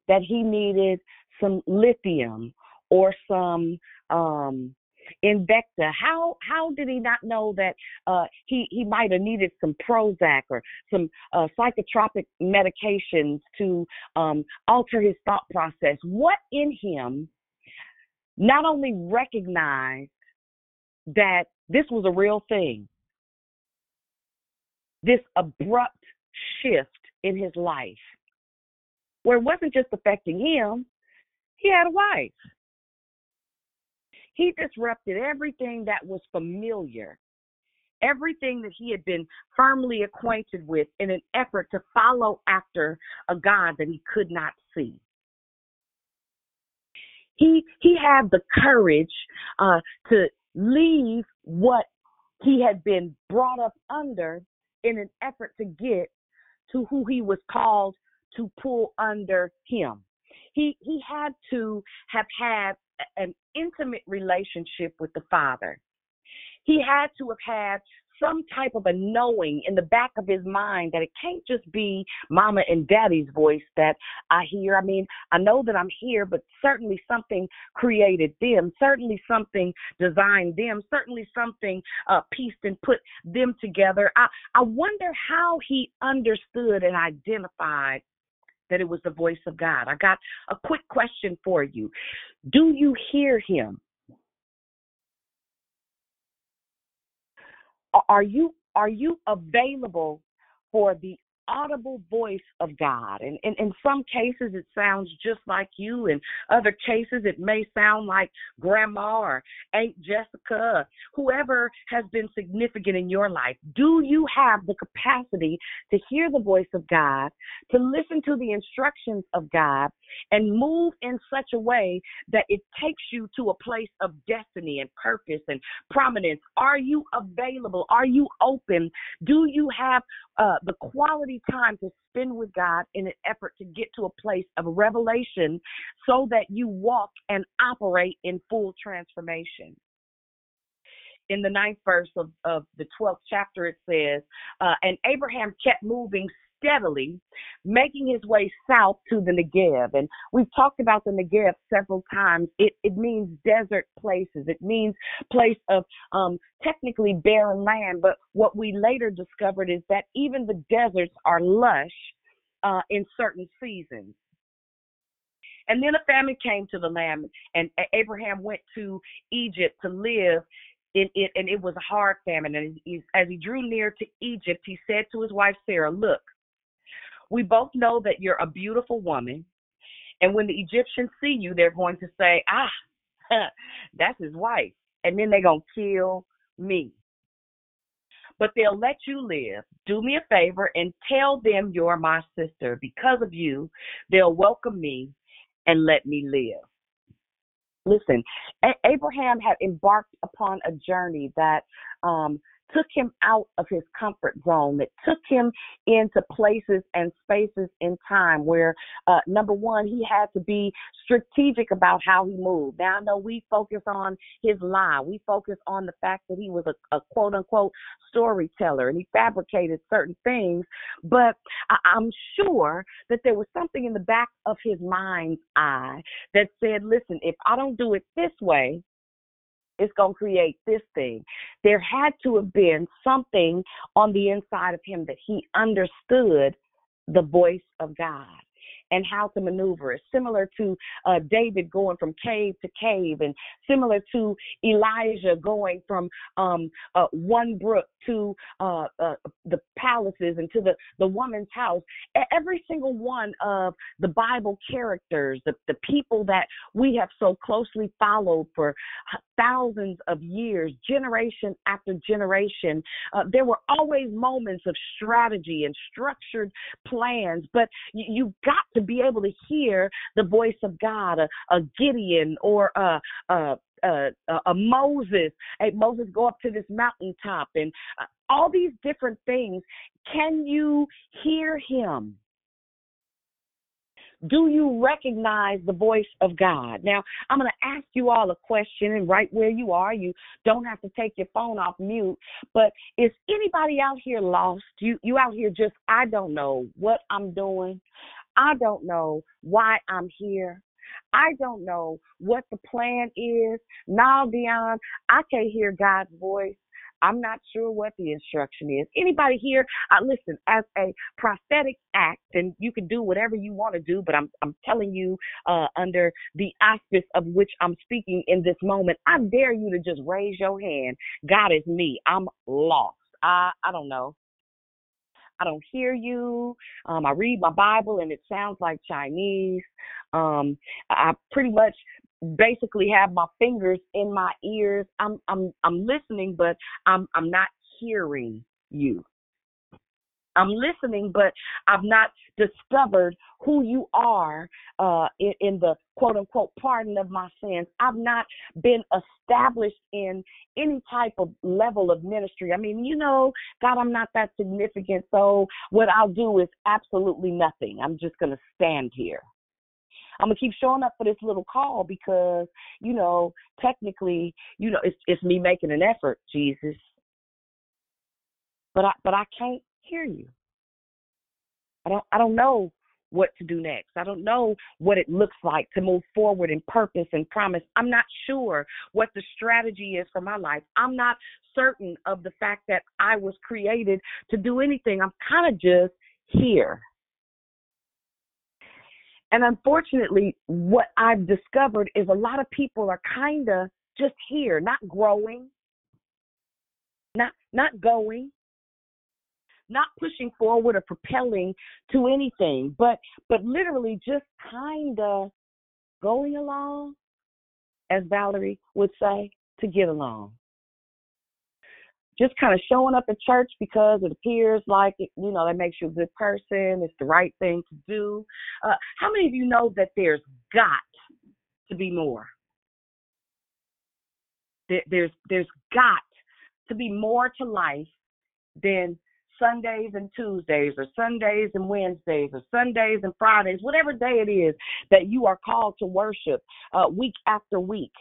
that he needed some lithium or some um Invicta. How how did he not know that uh, he he might have needed some Prozac or some uh, psychotropic medications to um, alter his thought process? What in him not only recognized that this was a real thing, this abrupt shift in his life where it wasn't just affecting him, he had a wife. He disrupted everything that was familiar, everything that he had been firmly acquainted with in an effort to follow after a God that he could not see. He he had the courage uh, to leave what he had been brought up under in an effort to get to who he was called to pull under him. He he had to have had an intimate relationship with the Father. He had to have had some type of a knowing in the back of his mind that it can't just be mama and daddy's voice that I hear. I mean, I know that I'm here, but certainly something created them, certainly something designed them, certainly something uh, pieced and put them together. I, I wonder how he understood and identified that it was the voice of God. I got a quick question for you. Do you hear him? Are you are you available for the audible voice of God. And, and in some cases, it sounds just like you. In other cases, it may sound like grandma or Aunt Jessica, whoever has been significant in your life. Do you have the capacity to hear the voice of God, to listen to the instructions of God, and move in such a way that it takes you to a place of destiny and purpose and prominence? Are you available? Are you open? Do you have uh, the quality time to spend with God in an effort to get to a place of revelation so that you walk and operate in full transformation? in the ninth verse of, of the 12th chapter, it says, uh, And Abraham kept moving steadily, making his way south to the Negev. And we've talked about the Negev several times. It, it means desert places, it means place of um, technically barren land. But what we later discovered is that even the deserts are lush uh, in certain seasons. And then a famine came to the land, and Abraham went to Egypt to live it, it and it was a hard famine. And he, as he drew near to Egypt, he said to his wife Sarah, "Look, we both know that you're a beautiful woman, and when the Egyptians see you, they're going to say, ah, that's his wife, and then they're gonna kill me." But they'll let you live. Do me a favor and tell them you're my sister. Because of you, they'll welcome me and let me live. Listen, Abraham had embarked upon a journey that um, took him out of his comfort zone, that took him into places and spaces in time where, uh, number one, he had to be strategic about how he moved. Now, I know we focus on his lie. We focus on the fact that he was a, a quote unquote storyteller and he fabricated certain things, but I, I'm sure that there was something in the back of his mind's eye that said, listen, if I don't do it this way, it's going to create this thing. There had to have been something on the inside of him that he understood the voice of God and how to maneuver it. Similar to uh, David going from cave to cave, and similar to Elijah going from um, uh, one brook to uh, uh, the palaces and to the, the woman's house. Every single one of the Bible characters, the, the people that we have so closely followed for thousands of years, generation after generation, uh, there were always moments of strategy and structured plans, but you, you've got to be able to hear the voice of God, a, a Gideon or a, a, a, a Moses. Hey, Moses, go up to this mountaintop and uh, all these different things. Can you hear him? Do you recognize the voice of God? Now, I'm going to ask you all a question, and right where you are, you don't have to take your phone off mute. But is anybody out here lost? You you out here just I don't know what I'm doing. I don't know why I'm here. I don't know what the plan is. Now, beyond, I can't hear God's voice. I'm not sure what the instruction is. Anybody here? Uh, listen, as a prophetic act, and you can do whatever you want to do, but I'm I'm telling you, uh, under the auspice of which I'm speaking in this moment, I dare you to just raise your hand. God is me. I'm lost. I I don't know. I don't hear you. Um, I read my Bible and it sounds like Chinese. Um, I pretty much basically have my fingers in my ears. I'm I'm I'm listening, but I'm I'm not hearing you. I'm listening, but I've not discovered who you are uh, in, in, the quote unquote pardon of my sins. I've not been established in any type of level of ministry. I mean, you know, God, I'm not that significant. So what I'll do is absolutely nothing. I'm just going to stand here. I'm gonna keep showing up for this little call because, you know, technically, you know, it's it's me making an effort, Jesus. But I but I can't hear you. I don't I don't know what to do next. I don't know what it looks like to move forward in purpose and promise. I'm not sure what the strategy is for my life. I'm not certain of the fact that I was created to do anything. I'm kind of just here. And unfortunately, what I've discovered is a lot of people are kind of just here, not growing, not not going, not pushing forward or propelling to anything, but but literally just kind of going along, as Valerie would say, to get along. Just kind of showing up at church because it appears like it, you know that makes you a good person. It's the right thing to do. Uh, how many of you know that there's got to be more? There, there's there's got to be more to life than Sundays and Tuesdays or Sundays and Wednesdays or Sundays and Fridays, whatever day it is that you are called to worship uh, week after week.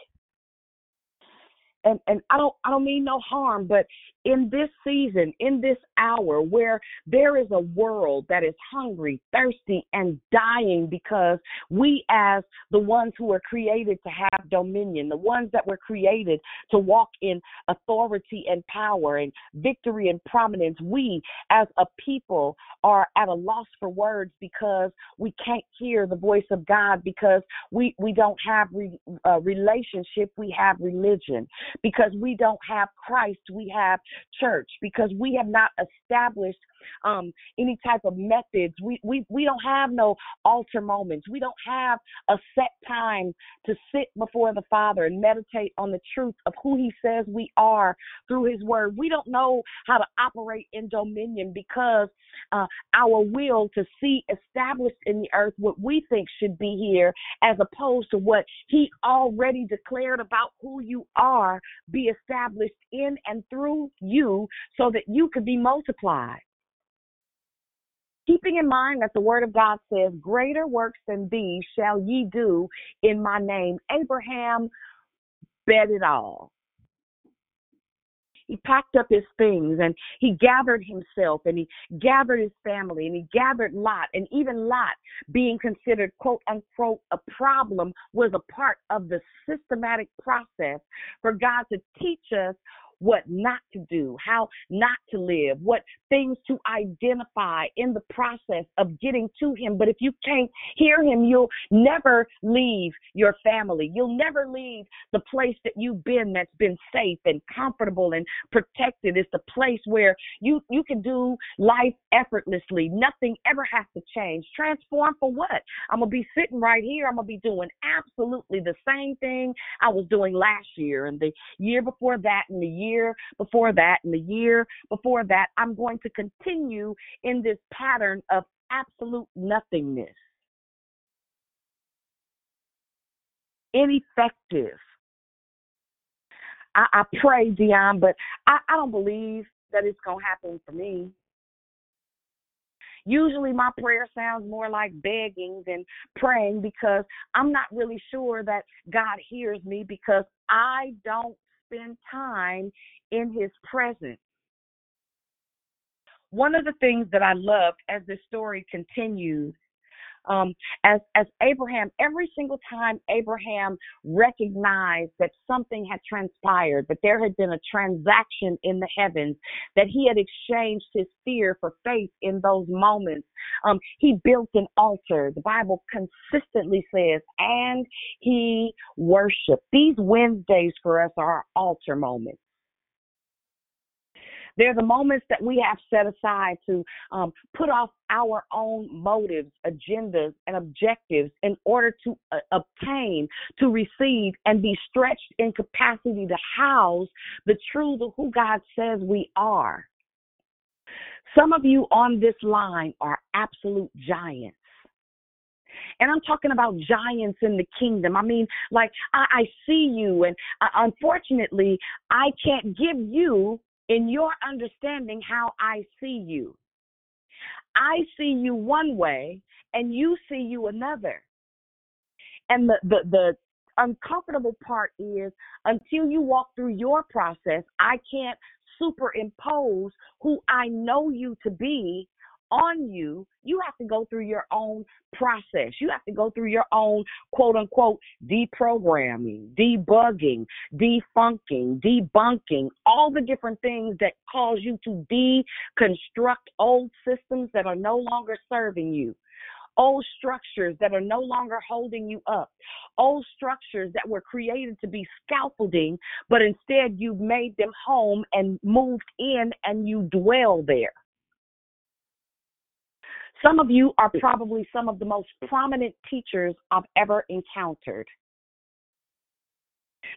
And and I don't I don't mean no harm, but in this season, in this hour, where there is a world that is hungry, thirsty, and dying because we, as the ones who are created to have dominion, the ones that were created to walk in authority and power and victory and prominence, we, as a people, are at a loss for words because we can't hear the voice of God because we, we don't have re, uh, relationship, we have religion. Because we don't have Christ, we have church because we have not established um, any type of methods. We, we we don't have no altar moments. We don't have a set time to sit before the Father and meditate on the truth of who He says we are through His Word. We don't know how to operate in dominion because uh, our will to see established in the earth what we think should be here, as opposed to what He already declared about who you are, be established in and through you, so that you could be multiplied keeping in mind that the word of God says, Greater works than these shall ye do in my name. Abraham bet it all. He packed up his things and he gathered himself and he gathered his family and he gathered Lot. And even Lot, being considered quote unquote a problem, was a part of the systematic process for God to teach us what not to do, how not to live, what things to identify in the process of getting to Him. But if you can't hear Him, you'll never leave your family. You'll never leave the place that you've been that's been safe and comfortable and protected. It's the place where you, you can do life effortlessly. Nothing ever has to change. Transform for what? I'm going to be sitting right here. I'm going to be doing absolutely the same thing I was doing last year and the year before that and the year year before that and the year before that, I'm going to continue in this pattern of absolute nothingness. Ineffective. I, I pray, Dion, but I, I don't believe that it's going to happen for me. Usually my prayer sounds more like begging than praying because I'm not really sure that God hears me because I don't spend time in his presence. One of the things that I loved as this story continues um, as as Abraham, every single time Abraham recognized that something had transpired, that there had been a transaction in the heavens, that he had exchanged his fear for faith in those moments, um, he built an altar. The Bible consistently says, and he worshiped. These Wednesdays for us are our altar moments. They're the moments that we have set aside to um, put off our own motives, agendas, and objectives in order to uh, obtain, to receive, and be stretched in capacity to house the truth of who God says we are. Some of you on this line are absolute giants. And I'm talking about giants in the kingdom. I mean, like, I, I see you, and uh, unfortunately, I can't give you in your understanding how I see you. I see you one way and you see you another. And the, the, the uncomfortable part is until you walk through your process, I can't superimpose who I know you to be on you, you have to go through your own process. You have to go through your own quote unquote deprogramming, debugging, defunking, debunking, all the different things that cause you to deconstruct old systems that are no longer serving you. Old structures that are no longer holding you up. Old structures that were created to be scaffolding, but instead you've made them home and moved in and you dwell there. Some of you are probably some of the most prominent teachers I've ever encountered.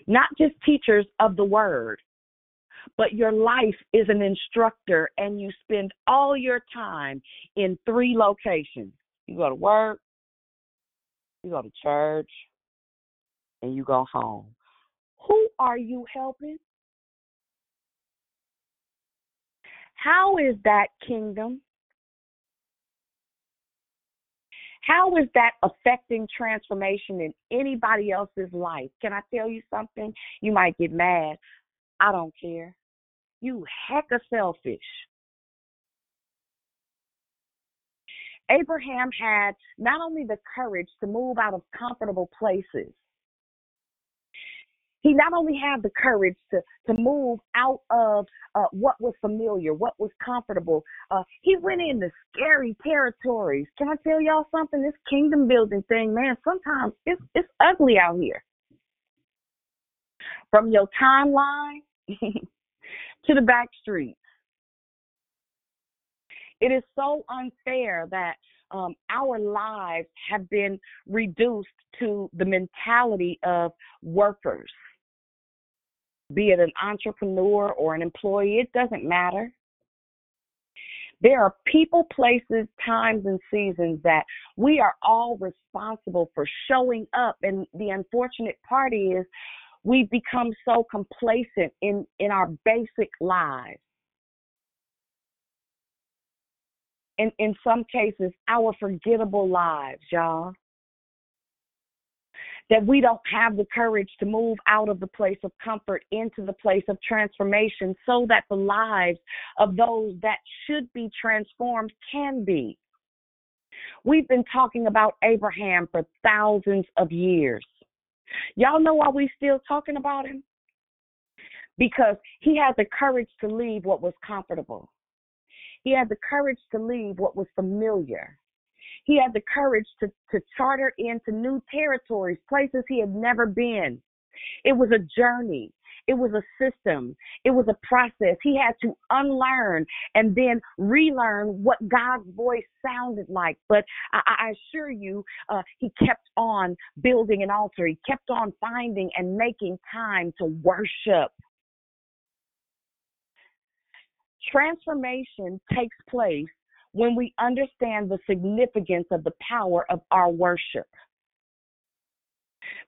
Not just teachers of the word, but your life is an instructor and you spend all your time in three locations. You go to work, you go to church, and you go home. Who are you helping? How is that kingdom? How is that affecting transformation in anybody else's life? Can I tell you something? You might get mad. I don't care. you hecka selfish. Abraham had not only the courage to move out of comfortable places, he not only had the courage to, to move out of uh, what was familiar, what was comfortable, uh, he went into scary territories. Can I tell y'all something? This kingdom building thing, man, sometimes it's, it's ugly out here. From your timeline to the back streets. It is so unfair that um, our lives have been reduced to the mentality of workers. Be it an entrepreneur or an employee, it doesn't matter. There are people, places, times, and seasons that we are all responsible for showing up. And the unfortunate part is we become so complacent in, in our basic lives. In, in some cases, our forgettable lives, y'all. That we don't have the courage to move out of the place of comfort into the place of transformation so that the lives of those that should be transformed can be. We've been talking about Abraham for thousands of years. Y'all know why we're still talking about him? Because he had the courage to leave what was comfortable. He had the courage to leave what was familiar. He had the courage to, to charter into new territories, places he had never been. It was a journey. It was a system. It was a process. He had to unlearn and then relearn what God's voice sounded like. But I, I assure you, uh, he kept on building an altar. He kept on finding and making time to worship. Transformation takes place when we understand the significance of the power of our worship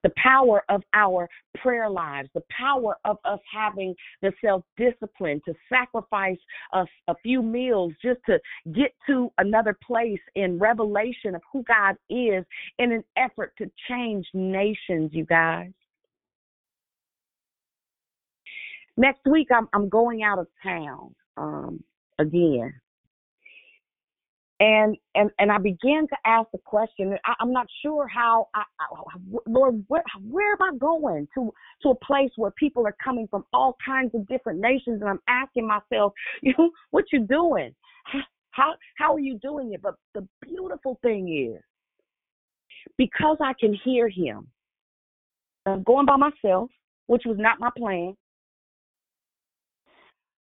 the power of our prayer lives, the power of us having the self discipline to sacrifice a, a few meals just to get to another place in revelation of who God is in an effort to change nations, you guys. Next week, I'm, I'm going out of town um, again and and and I began to ask the question. I, am not sure how. I, I, Lord, where where am I going to to a place where people are coming from all kinds of different nations, and I'm asking myself, you what you doing? How how are you doing it? But the beautiful thing is, because I can hear Him. I'm going by myself, which was not my plan.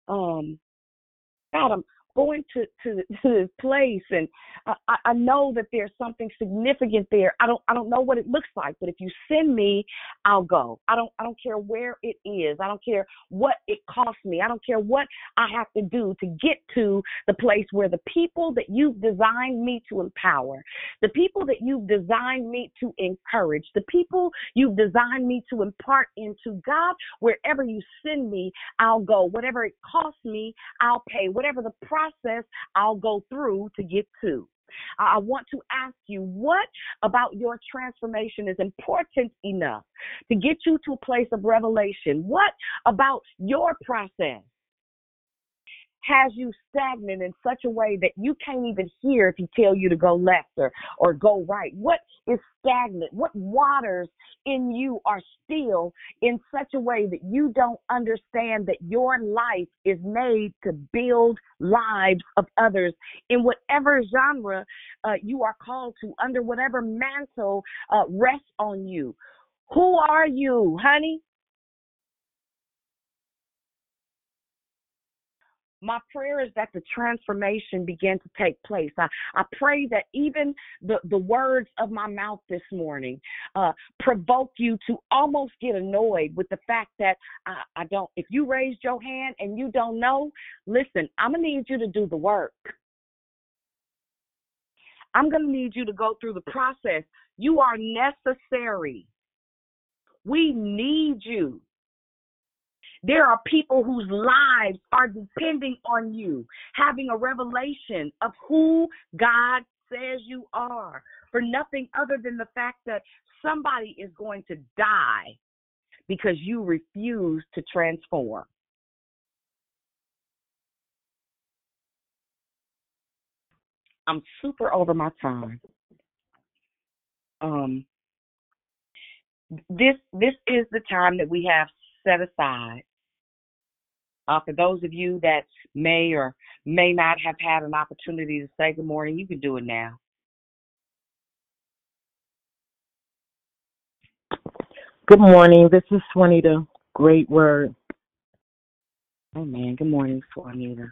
Um, God, I'm going to to, to this place and I, I know that there's something significant there. I don't i don't know what it looks like but if you send me i'll go. I don't i don't care where it is. I don't care what it costs me. I don't care what i have to do to get to the place where the people that you've designed me to empower the people that you've designed me to encourage the people you've designed me to impart into god wherever you send me i'll go. Whatever it costs me i'll pay. Whatever the price process I'll go through to get to. I want to ask you what about your transformation is important enough to get you to a place of revelation? What about your process has you stagnant in such a way that you can't even hear if he tell you to go left or, or go right? What is stagnant? What waters in you are still in such a way that you don't understand that your life is made to build lives of others in whatever genre uh, you are called to, under whatever mantle uh, rests on you? Who are you, honey? My prayer is that the transformation begin to take place. I, I pray that even the, the words of my mouth this morning uh, provoke you to almost get annoyed with the fact that I, I don't, if you raised your hand and you don't know, listen, I'm going to need you to do the work. I'm going to need you to go through the process. You are necessary. We need you. There are people whose lives are depending on you having a revelation of who God says you are for nothing other than the fact that somebody is going to die because you refuse to transform. I'm super over my time. Um, this this is the time that we have set aside uh, for those of you that may or may not have had an opportunity to say good morning, you can do it now. Good morning. This is Swanita. Great word. Oh man, good morning, Swanita.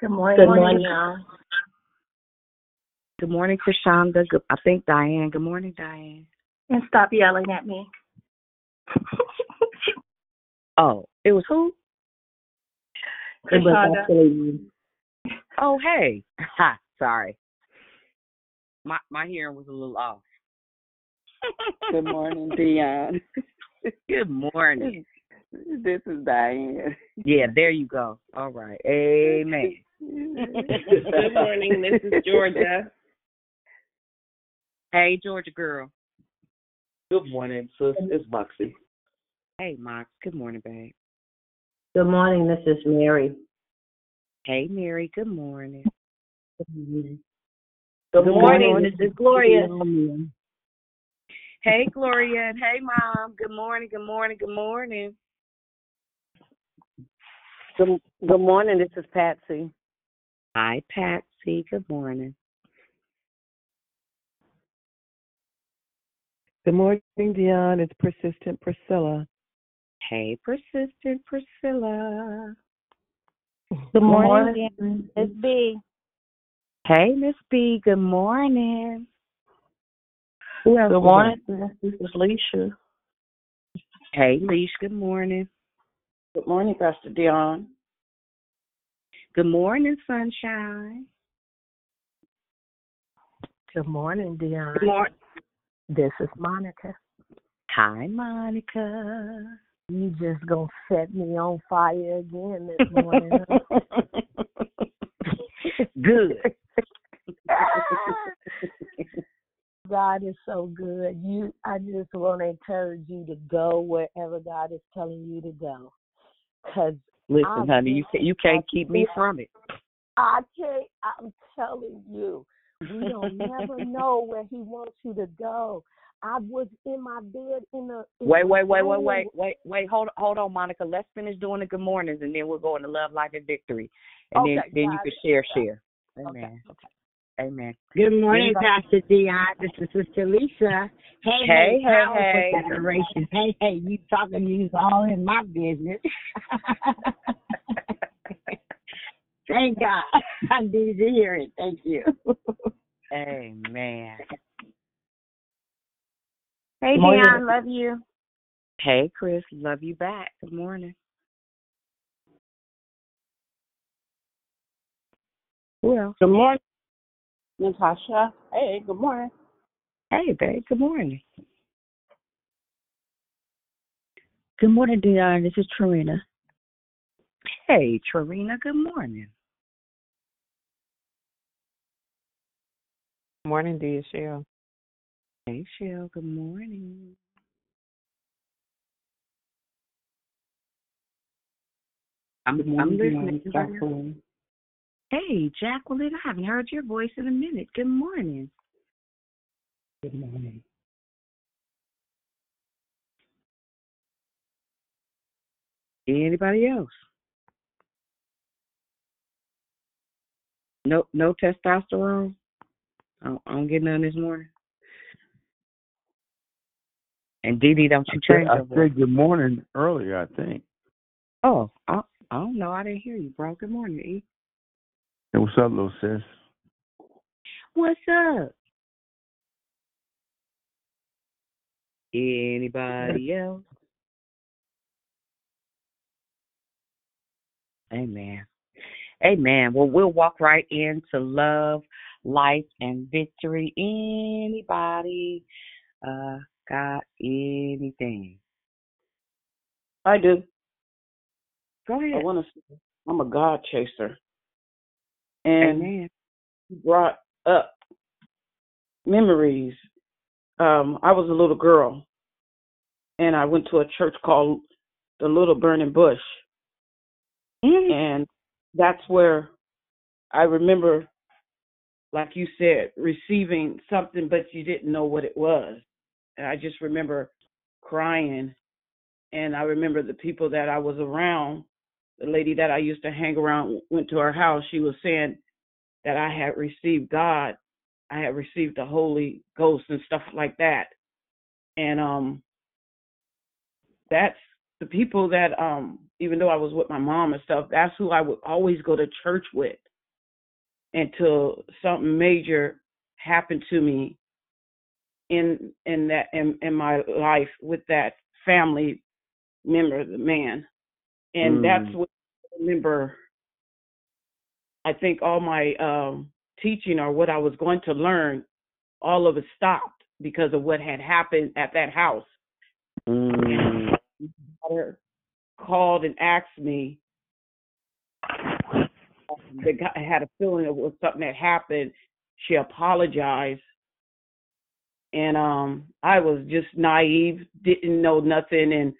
Good morning. Good morning, y'all. Good morning, Krishanda. Good, I think Diane. Good morning, Diane. And stop yelling at me. Oh, it was who? It was actually. Oh, hey. Ha, sorry. My my hearing was a little off. Good morning, Dion. Good morning. This is Diane. Yeah, there you go. All right. Amen. Good morning. This is Georgia. Hey, Georgia girl. Good morning, sis. It's Moxie. Hey, Mox. Good morning, babe. Good morning. This is Mary. Hey, Mary. Good morning. Good Good morning. morning. This is Gloria. Hey, Gloria. And hey, Mom. Good morning. Good morning. Good morning. Good, good morning. This is Patsy. Hi, Patsy. Good morning. Good morning, Dion. It's persistent Priscilla. Hey, persistent Priscilla. Good morning, Miss B. Hey, Miss B. Good morning. Who else Good morning. there? This is Leisha. Hey, Leash. Good morning. Good morning, Pastor Dion. Good morning, Sunshine. Good morning, Dion. Good morning. This is Monica. Hi, Monica. You just gonna set me on fire again this morning. Good. God is so good. You, I just want to encourage you to go wherever God is telling you to go. Cause Listen, I've honey, you can, you can't keep me from it. I can't. I'm telling you, we don't never know where He wants you to go. I was in my bed in the. in Wait, the wait, wait, wait, wait, wait, wait. Hold, hold on, Monica. Let's finish doing the good mornings, and then we'll go into love, life, and victory, and then Okay, then you can it. share, Okay. share. Okay. Amen. Amen. Good morning, Anybody- Pastor Dion. This is Sister Lisa. Hey, Hey, hey, hey, powerful hey. Hey, hey, you talking to you all in my business. Thank God. I need to hear it. Thank you. Amen. Hey, Morning. Dion, love you. Hey, Chris. Love you back. Good morning. Well. Good morning, Natasha. Hey, good morning. Hey, babe. Good morning. Good morning, Dion. This is Trina. Hey, Trina. Good morning. Good morning, dear Cheryl. Hey, Shell. Good morning. I'm, Good I'm morning, listening. Dion. Jacqueline. Hey, Jacqueline. I haven't heard your voice in a minute. Good morning. Good morning. Anybody else? No, no testosterone. I don't, I don't get none this morning. And Dee Dee, don't you change I your voice? said good morning earlier, I think. Oh, I, I don't know. I didn't hear you, bro. Good morning, E. Hey, what's up, little sis? What's up? Anybody else? Amen. Amen. Well, we'll walk right into love, life, and victory. Anybody uh got anything? I do. Go ahead. I want to. say I'm a God chaser, and Amen. brought up memories. Um, I was a little girl, and I went to a church called the Little Burning Bush, Mm. and that's where I remember, like you said, receiving something, but you didn't know what it was. And I just remember crying. And I remember the people that I was around, the lady that I used to hang around, went to her house. She was saying that I had received God, I had received the Holy Ghost and stuff like that. And um, that's the people that um, even though I was with my mom and stuff, that's who I would always go to church with until something major happened to me in in that in, in my life with that family member, the man. And Mm. that's what I remember I think all my um teaching or what I was going to learn, all of it stopped because of what had happened at that house. Mm. Called and asked me. The guy I had a feeling it was something that happened. She apologized, and um, I was just naive, didn't know nothing. And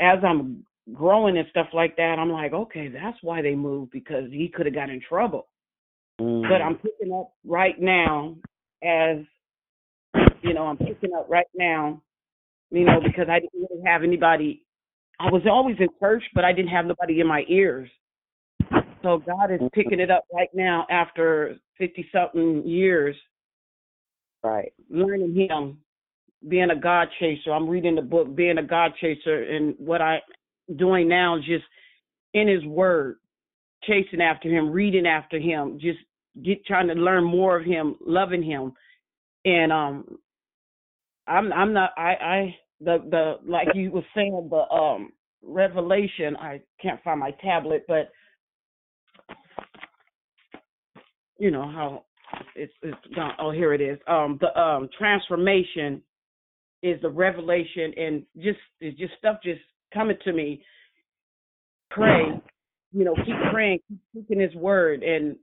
as I'm growing and stuff like that, I'm like, okay, that's why they moved because he could have got in trouble. Mm. But I'm picking up right now as you know, I'm picking up right now, you know, because I didn't really have anybody. I was always in church, but I didn't have nobody in my ears. So God is picking it up right now after 50 something years, Right. learning Him, being a God chaser. I'm reading the book, being a God chaser, and what I doing now is just in His Word, chasing after Him, reading after Him, just get trying to learn more of Him, loving Him, and um, I'm I'm not I I the the like you were saying the um revelation I can't find my tablet but you know how it's it's gone. Oh here it is. Um the um transformation is the revelation and just it's just stuff just coming to me. Pray you know keep praying keep speaking his word and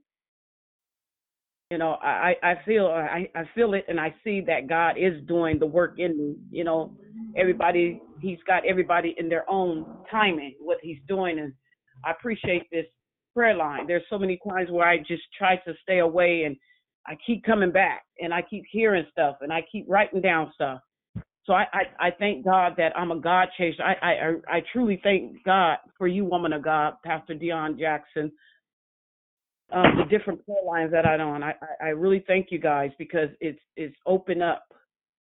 you know i i feel i i feel it and i see that god is doing the work in me. You know everybody he's got everybody in their own timing what he's doing and i appreciate this prayer line. There's so many times where i just try to stay away and i keep coming back and i keep hearing stuff and i keep writing down stuff so i i, I thank god that i'm a god chaser I, I i truly thank god for you woman of god pastor dion jackson um, the different prayer lines that I'm on. I, I, I really thank you guys because it's it's open up,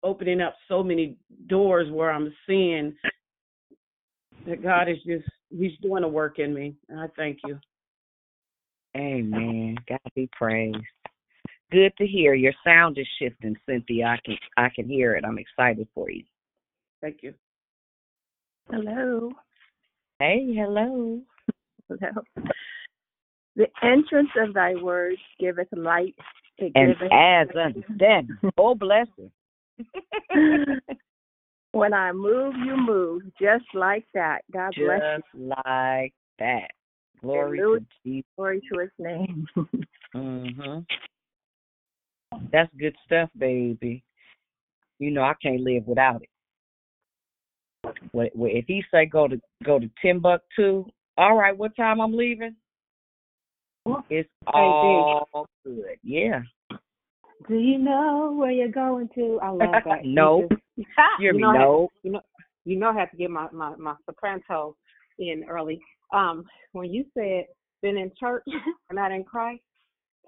opening up so many doors where I'm seeing that God is just He's doing a work in me, and I thank you. Amen. God be praised. Good to hear. Your sound is shifting, Cynthia. I can I can hear it. I'm excited for you. Thank you. Hello. Hey, hello. Hello. The entrance of thy words giveth light. It And giveth adds understanding. Oh, bless you. when I move, you move, just like that. God bless you. Just like that. Glory Hallelujah. to Jesus. Glory to His name. Mm Mhm. That's good stuff, baby. You know I can't live without it. If he say go to go to Timbuktu, all right, what time I'm leaving? It's all good. Yeah. Do you know where you're going to? I love that. No. You hear you know, I No. you know, you know, I have to get my my my soprano in early. Um, when you said been in church and not in Christ,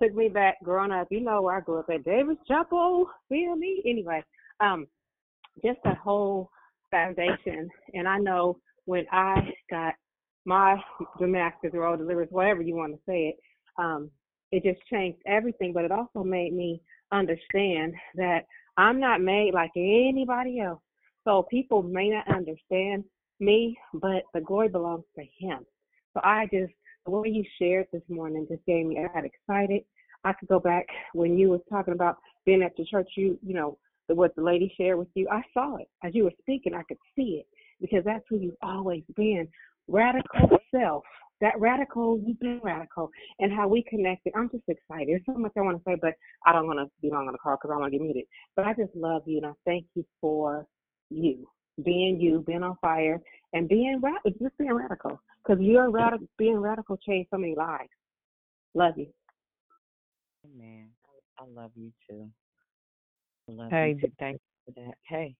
took me back growing up. You know where I grew up at Davis Chapel. Feel me? Anyway, um, just the whole foundation. And I know when I got my Damascus Road deliverance, whatever you want to say it, um, it just changed everything. But it also made me understand that I'm not made like anybody else. So people may not understand me, but the glory belongs to Him. So I just, the way you shared this morning just gave me, I got excited. I could go back when you was talking about being at the church, you, you know, the, what the lady shared with you. I saw it as you were speaking. I could see it because that's who you've always been. Radical self. That radical, you've been radical, and how we connected. I'm just excited. There's so much I want to say, but I don't want to be long on the call because I want to get muted. But I just love you, and I thank you for you being you, being on fire, and being ra- just being radical. Because you're radical, being radical changed so many lives. Love you. Amen. I love you too. Love Hey, you too. Thank you for that. Hey.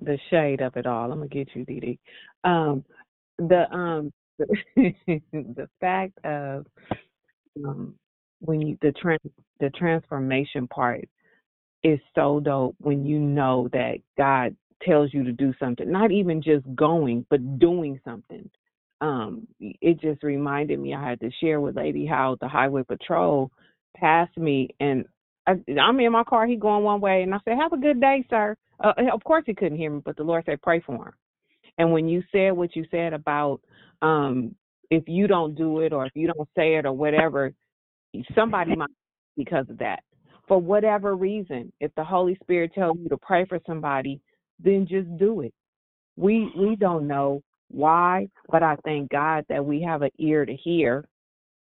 the shade of it all. I'm gonna get you, Dee Dee. Um, the um, the, the fact of um, when you the trans the transformation part is so dope when you know that God tells you to do something, not even just going, but doing something. Um, it just reminded me I had to share with Lady how the highway patrol passed me and I, I'm in my car, he going one way and I said, Have a good day, sir. Uh, of course he couldn't hear me, but the Lord said, Pray for him. And when you said what you said about um if you don't do it or if you don't say it or whatever, somebody might because of that. For whatever reason, if the Holy Spirit tells you to pray for somebody, then just do it. We we don't know why, but I thank God that we have an ear to hear,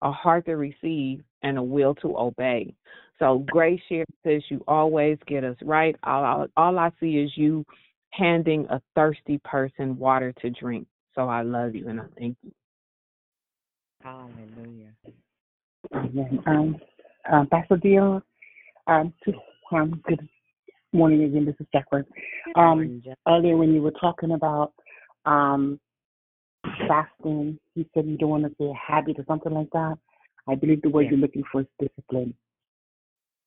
a heart to receive, and a will to obey. So Grace Share says you always get us right. All, all, all I see is you handing a thirsty person water to drink. So I love you and I thank you. Hallelujah. Amen. Um, uh, Pastor Dion, um, to, um, good morning again. This is Jacqueline. Um, earlier when you were talking about um, fasting, you said you don't want to say a habit or something like that. I believe the word Yeah. you're looking for is discipline.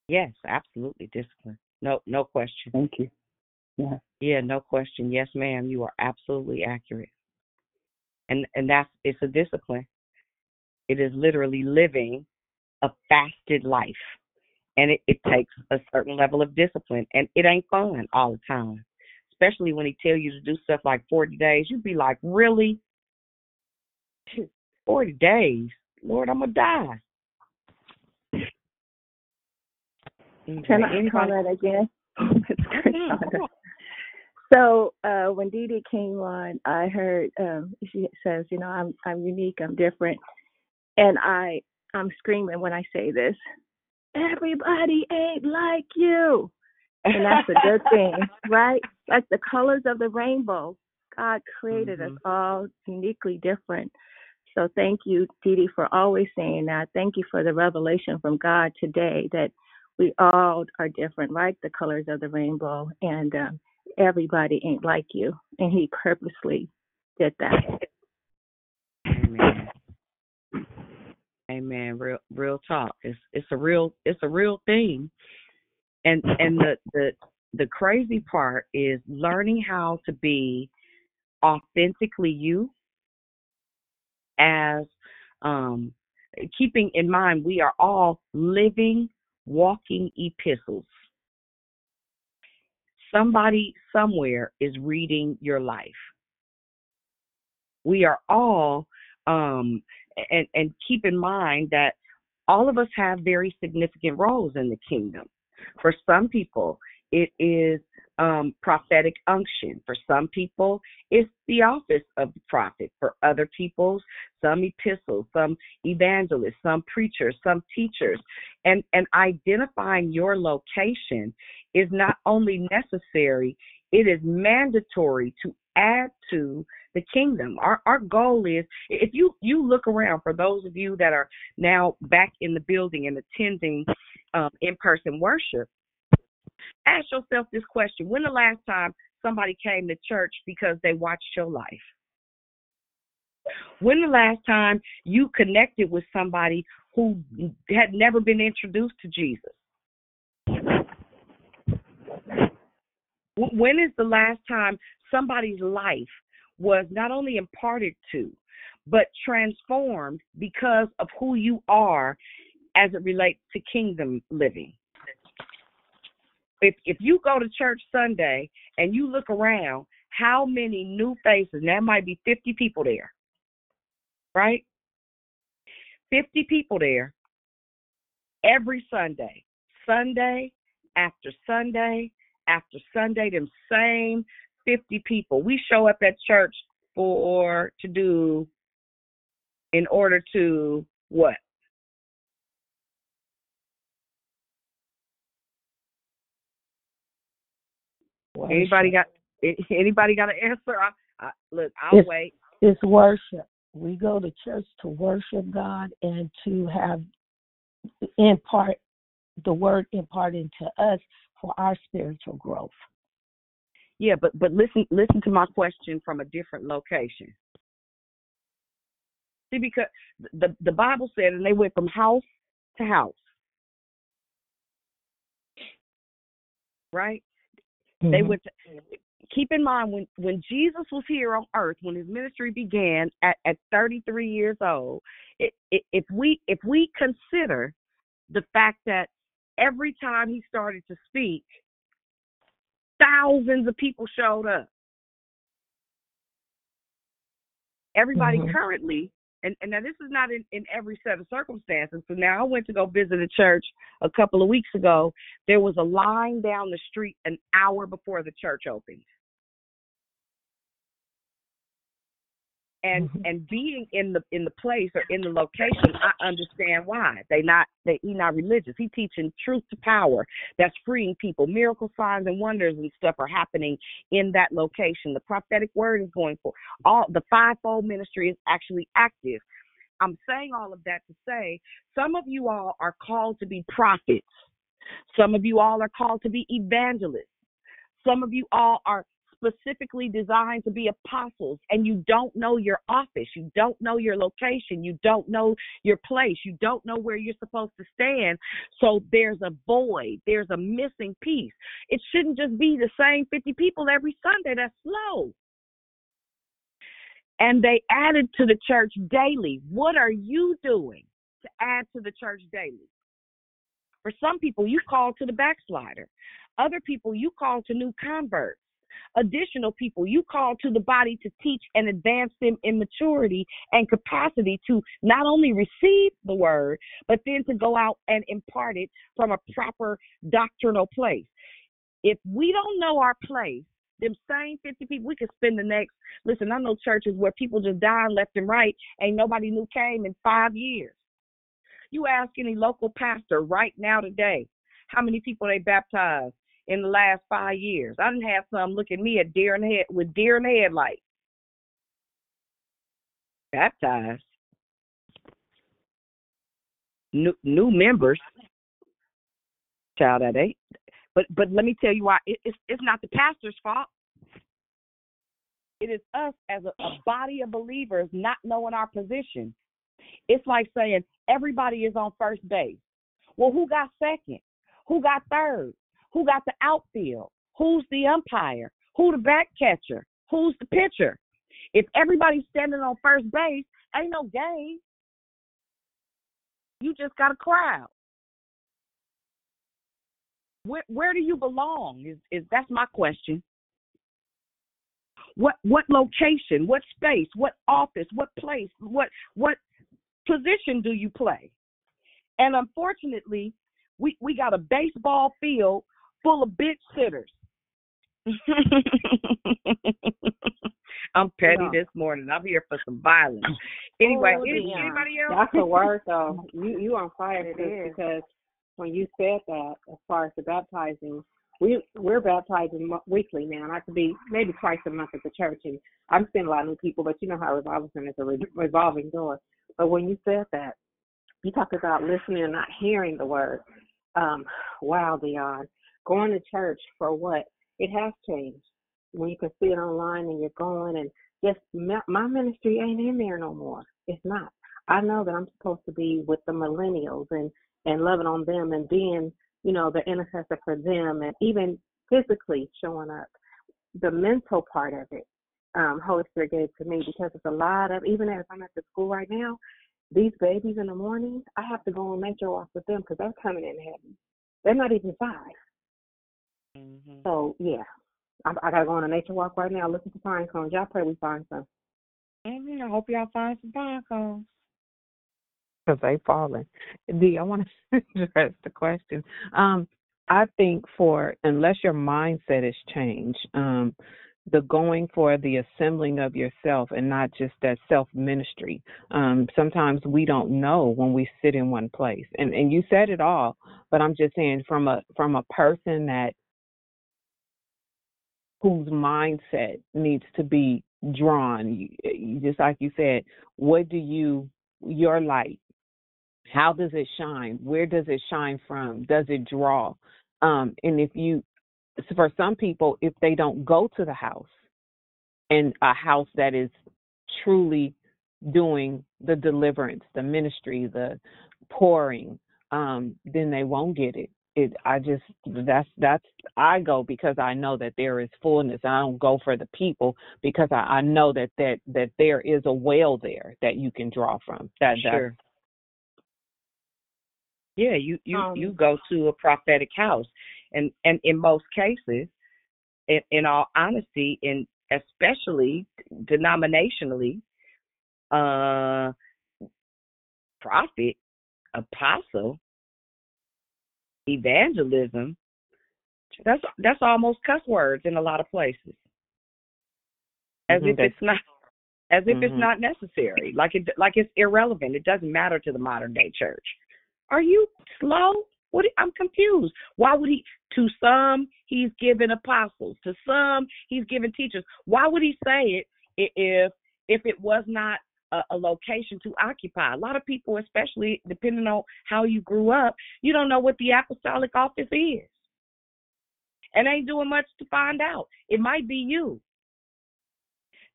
Yes, absolutely. Discipline. No no question. Thank you. Yeah. Yeah, no question. Yes, ma'am. You are absolutely accurate. And and that's it's a discipline. It is literally living a fasted life. And it, it takes a certain level of discipline. And it ain't fun all the time. Especially when he tell you to do stuff like forty days. You'd be like, Really? Forty days? Lord, I'm gonna die. Okay, Can I anybody- comment again? Come on. So uh, when Dee Dee came on, I heard um, she says, you know, I'm I'm unique, I'm different, and I I'm screaming when I say this. Everybody ain't like you, and that's a good thing, right? Like the colors of the rainbow, God created us all uniquely different. So thank you, Dee Dee, for always saying that. Thank you for the revelation from God today that we all are different, like the colors of the rainbow, and um, everybody ain't like you. And He purposely did that. Amen. Amen. Real real talk. It's it's a real it's a real thing. And and the the the crazy part is learning how to be authentically you as um keeping in mind we are all living walking epistles. Somebody somewhere is reading your life. We are all um and and keep in mind that all of us have very significant roles in the kingdom. For some people, it is um, prophetic unction. For some people, it's the office of the prophet. For other people, some apostles, some evangelists, some preachers, some teachers. And, and identifying your location is not only necessary, it is mandatory to add to the kingdom. Our our goal is if you you look around for those of you that are now back in the building and attending um, in person worship, ask yourself this question: When the last time somebody came to church because they watched your life? When the last time you connected with somebody who had never been introduced to Jesus? When is the last time somebody's life was not only imparted to, but transformed because of who you are as it relates to kingdom living? If if you go to church Sunday and you look around, how many new faces? That might be 50 people there, right? 50 people there every Sunday, Sunday after Sunday after Sunday, them same 50 people. We show up at church for to do in order to what? Anybody got anybody got an answer? I, I, look, I'll It's- wait. It's worship. We go to church to worship God and to have impart the word impart to us for our spiritual growth. Yeah, but but listen listen to my question from a different location. See, because the the Bible said, and they went from house to house, right? They Mhm. went. To, keep in mind when when Jesus was here on earth, when his ministry began at at 33 years old, it, it, if we if we consider the fact that every time he started to speak, thousands of people showed up. Everybody Mhm. currently, and, and now this is not in, in every set of circumstances. So now I went to go visit a church a couple of weeks ago. There was a line down the street an hour before the church opened. And mm-hmm. and being in the in the place or in the location, I understand why they not they he not religious. He teaching truth to power. That's freeing people. Miracle signs and wonders and stuff are happening in that location. The prophetic word is going for all. The fivefold ministry is actually active. I'm saying all of that to say some of you all are called to be prophets. Some of you all are called to be evangelists. Some of you all are specifically designed to be apostles and you don't know your office, you don't know your location, you don't know your place, you don't know where you're supposed to stand. So there's a void, there's a missing piece. It shouldn't just be the same 50 people every Sunday. That's slow. And they added to the church daily. What are you doing to add to the church daily? For some people, you call to the backslider. Other people, you call to new converts additional people. You call to the body to teach and advance them in maturity and capacity to not only receive the word, but then to go out and impart it from a proper doctrinal place. If we don't know our place, them same 50 people, we could spend the next, listen, I know churches where people just dying left and right, ain't nobody new came in five years. You ask any local pastor right now today, how many people they baptized? In the last five years. I didn't have some look at me at deer in head with deer in the headlight. Baptized. New new members. Child that ain't. But but let me tell you why. It, it's it's not the pastor's fault. It is us as a, a body of believers not knowing our position. It's like saying everybody is on first base. Well, who got second? Who got third? Who got the outfield? Who's the umpire? Who the back catcher? Who's the pitcher? If everybody's standing on first base, ain't no game. You just got a crowd. Where where do you belong? Is is that's my question. What what location? What space? What office? What place? What what position do you play? And unfortunately, we we got a baseball field full of bitch sitters. I'm petty Yeah. this morning. I'm here for some violence. Anyway, Oh, any, anybody else? That's the word, though. You you on fire It because when you said that, as far as the baptizing, we we're baptizing weekly now, and I could be maybe twice a month at the church, and I'm seeing a lot of new people, but you know how revival center is a re- revolving door. But when you said that, you talk about listening and not hearing the word. Um, wow, Dion, going to church for what? It has changed. When you can see it online and you're going and just my ministry ain't in there no more. It's not. I know that I'm supposed to be with the millennials and and loving on them and being, you know, the intercessor for them and even physically showing up. The mental part of it, um, Holy Spirit gave to me because it's a lot of even as I'm at the school right now, these babies in the morning, I have to go on nature walks with them because they're coming in heavy. They're not even 5 So yeah, I, I gotta go on a nature walk right now. Listen to pine cones. Y'all pray we find some. Mhm, I hope y'all find some pine cones. because they falling. D, I want to address the question. Um, I think for unless your mindset is changed, um, the going for the assembling of yourself and not just that self ministry. Um, sometimes we don't know when we sit in one place, and and you said it all. But I'm just saying from a from a person that whose mindset needs to be drawn. Just like you said, what do you your light? how does it shine? Where does it shine from? Does it draw? Um, and if you, for some people, if they don't go to the house and a house that is truly doing the deliverance, the ministry, the pouring, um, then they won't get it. It I just that's that's I go because I know that there is fullness. I don't go for the people because I, I know that that that there is a well there that you can draw from. That Sure. Yeah, you you Um, you go to a prophetic house, and and in most cases, in, in all honesty, and especially denominationally, uh, prophet, apostle, evangelism, that's that's almost cuss words in a lot of places, as Mhm, if it's not as if it's Mhm. not necessary, like it like it's irrelevant. It doesn't matter to the modern day church. Are you slow? What I'm confused. Why would he? To some, he's given apostles. To some, he's given teachers. Why would he say it if if it was not a, a location to occupy? A lot of people, especially depending on how you grew up, you don't know what the apostolic office is, and ain't doing much to find out. It might be you.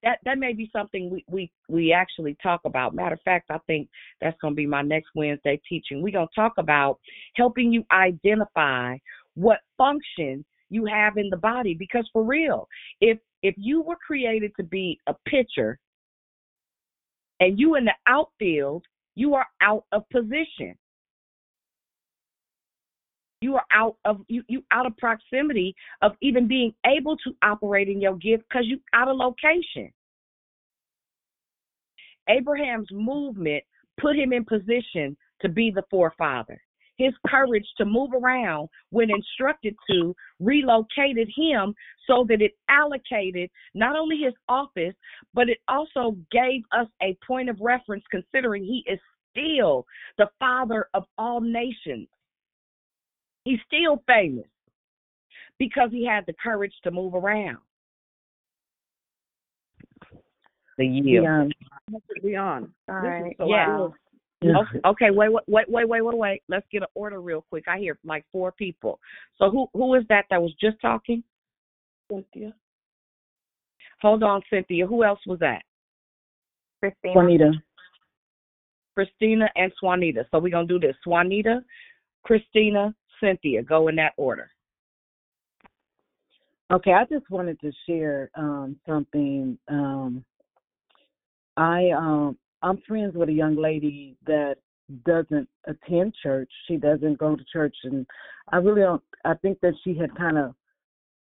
That that may be something we we we actually talk about. Matter of fact, I think that's going to be my next Wednesday teaching. We're going to talk about helping you identify what function you have in the body because for real, if if you were created to be a pitcher and you in the outfield, you are out of position. You are out of you you out of proximity of even being able to operate in your gift because you out of location. Abraham's movement put him in position to be the forefather. His courage to move around when instructed to relocated him so that it allocated not only his office, but it also gave us a point of reference considering he is still the father of all nations. He's still famous because he had the courage to move around. The yield. Dion. Leon. All this right. is so Yeah. good. Okay, okay, wait, wait, wait, wait, wait, wait, wait. Let's get an order real quick. I hear like four people. So who who is that that was just talking? Cynthia. Hold on, Cynthia. Who else was that? Christina. Juanita. Christina and Swanita. So we're gonna do this. Swanita, Christina, Cynthia. Go in that order. Okay, I just wanted to share um, something. Um, I um, I'm friends with a young lady that doesn't attend church. She doesn't go to church, and I really don't. I think that she had kind of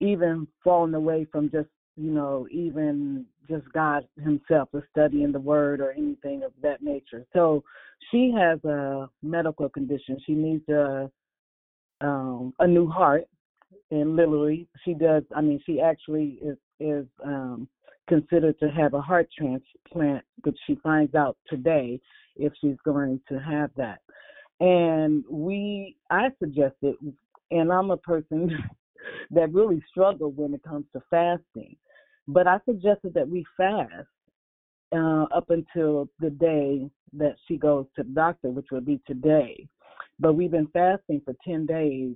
even fallen away from just you know even just God Himself, or studying the Word or anything of that nature. So she has a medical condition. She needs a um, a new heart and literally she does i mean she actually is is um considered to have a heart transplant which she finds out today if she's going to have that. And we i suggested and i'm a person that really struggle when it comes to fasting but i suggested that we fast uh up until the day that she goes to the doctor which would be today. But we've been fasting for 10 days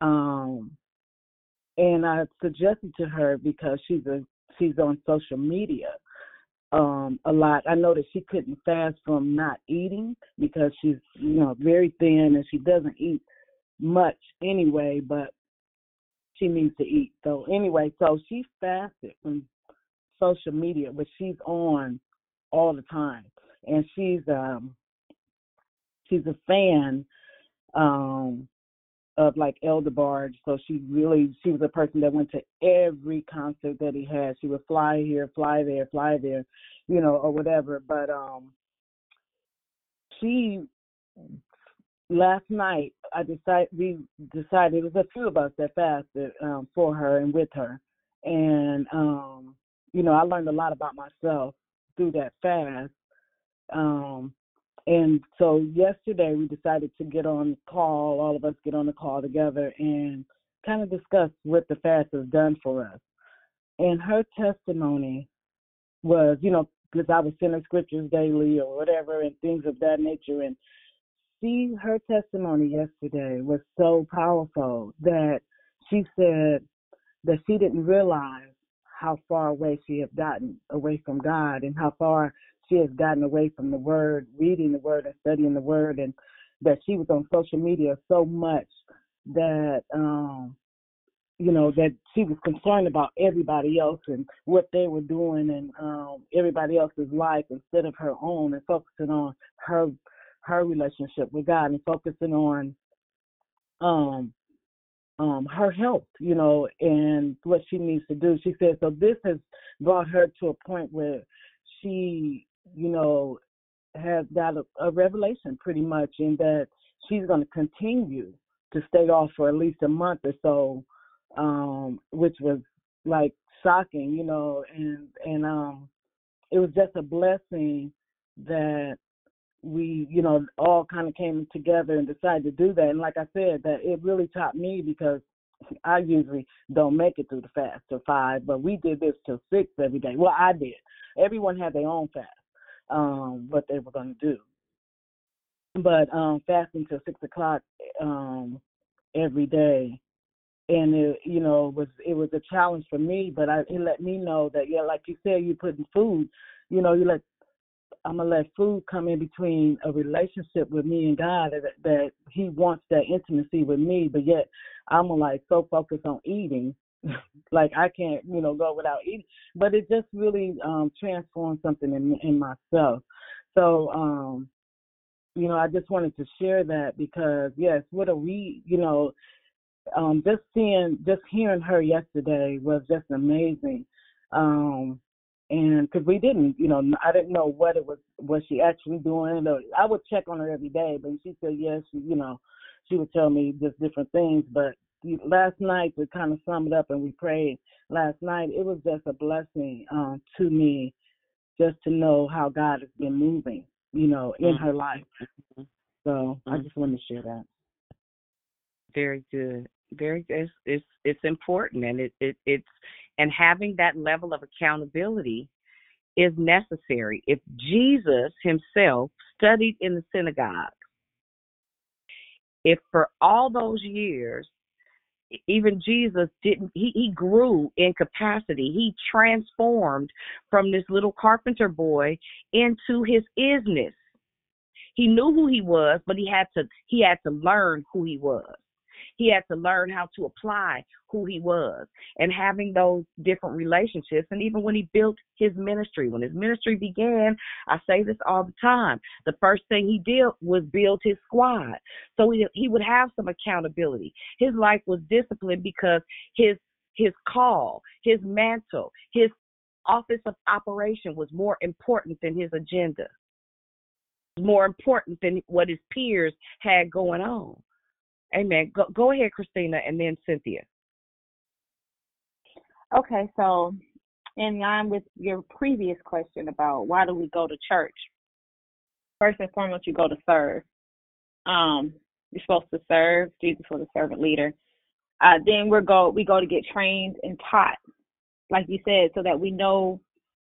um and I suggested to her because she's a she's on social media um a lot. I know that she couldn't fast from not eating because she's you know very thin and she doesn't eat much anyway, but she needs to eat. So anyway, so she fasted from social media, which she's on all the time, and she's um she's a fan um of like Elder Barge. So she really she was a person that went to every concert that he had. She would fly here, fly there, fly there, you know, or whatever. But um she last night I decided we decided it was a few of us that fasted um for her and with her. And um, you know, I learned a lot about myself through that fast. Um and so yesterday we decided to get on call, all of us get on the call together and kind of discuss what the fast has done for us. And her testimony was, you know, because I was sending scriptures daily or whatever and things of that nature. And she her testimony yesterday was so powerful that she said that she didn't realize how far away she had gotten away from God and how far she has gotten away from the word, reading the word and studying the word and that she was on social media so much that um you know that she was concerned about everybody else and what they were doing and um everybody else's life instead of her own and focusing on her her relationship with God and focusing on um um her health, you know, and what she needs to do. She said so this has brought her to a point where she, you know, has got a, a revelation pretty much in that she's going to continue to stay off for at least a month or so, um, which was like shocking, you know, and and um it was just a blessing that we, you know, all kind of came together and decided to do that. And like I said, that it really taught me because I usually don't make it through the fast to five, but we did this till six every day. Well, I did. Everyone had their own fast, um, what they were going to do. But um, fasting till six o'clock um, every day, and it, you know, was it was a challenge for me. But I, it let me know that yeah, like you said, you putting food, you know, you let I'm gonna let food come in between a relationship with me and God that, that He wants that intimacy with me, but yet I'm like so focused on eating, like I can't, you know, go without eating. But it just really um transformed something in in myself. So, um, you know, I just wanted to share that because yes, what are we, you know, um, just seeing, just hearing her yesterday was just amazing. Um, and because we didn't, you know, I didn't know what it was, was she actually doing? I would check on her every day, but she said yes, you know, she would tell me just different things. But last night to kind of sum it up, and we prayed last night. It was just a blessing um, to me, just to know how God has been moving, you know, in her life. So I just wanted to share that. Very good. Very good. It's it's, it's important, and it, it it's and having that level of accountability is necessary. If Jesus himself studied in the synagogue, if for all those years even Jesus didn't he, he grew in capacity. He transformed from this little carpenter boy into his isness. He knew who he was, but he had to he had to learn who he was. He had to learn how to apply who he was and having those different relationships. And even when he built his ministry, when his ministry began, I say this all the time. The first thing he did was build his squad. So he, he would have some accountability. His life was disciplined because his his call, his mantle, his office of operation was more important than his agenda. More important than what his peers had going on. Amen. Go, go ahead, Christina, and then Cynthia. Okay, so in line with your previous question about why do we go to church? First and foremost, you go to serve. Um, you're supposed to serve. Jesus was a servant leader. Uh, then we go we go to get trained and taught, like you said, so that we know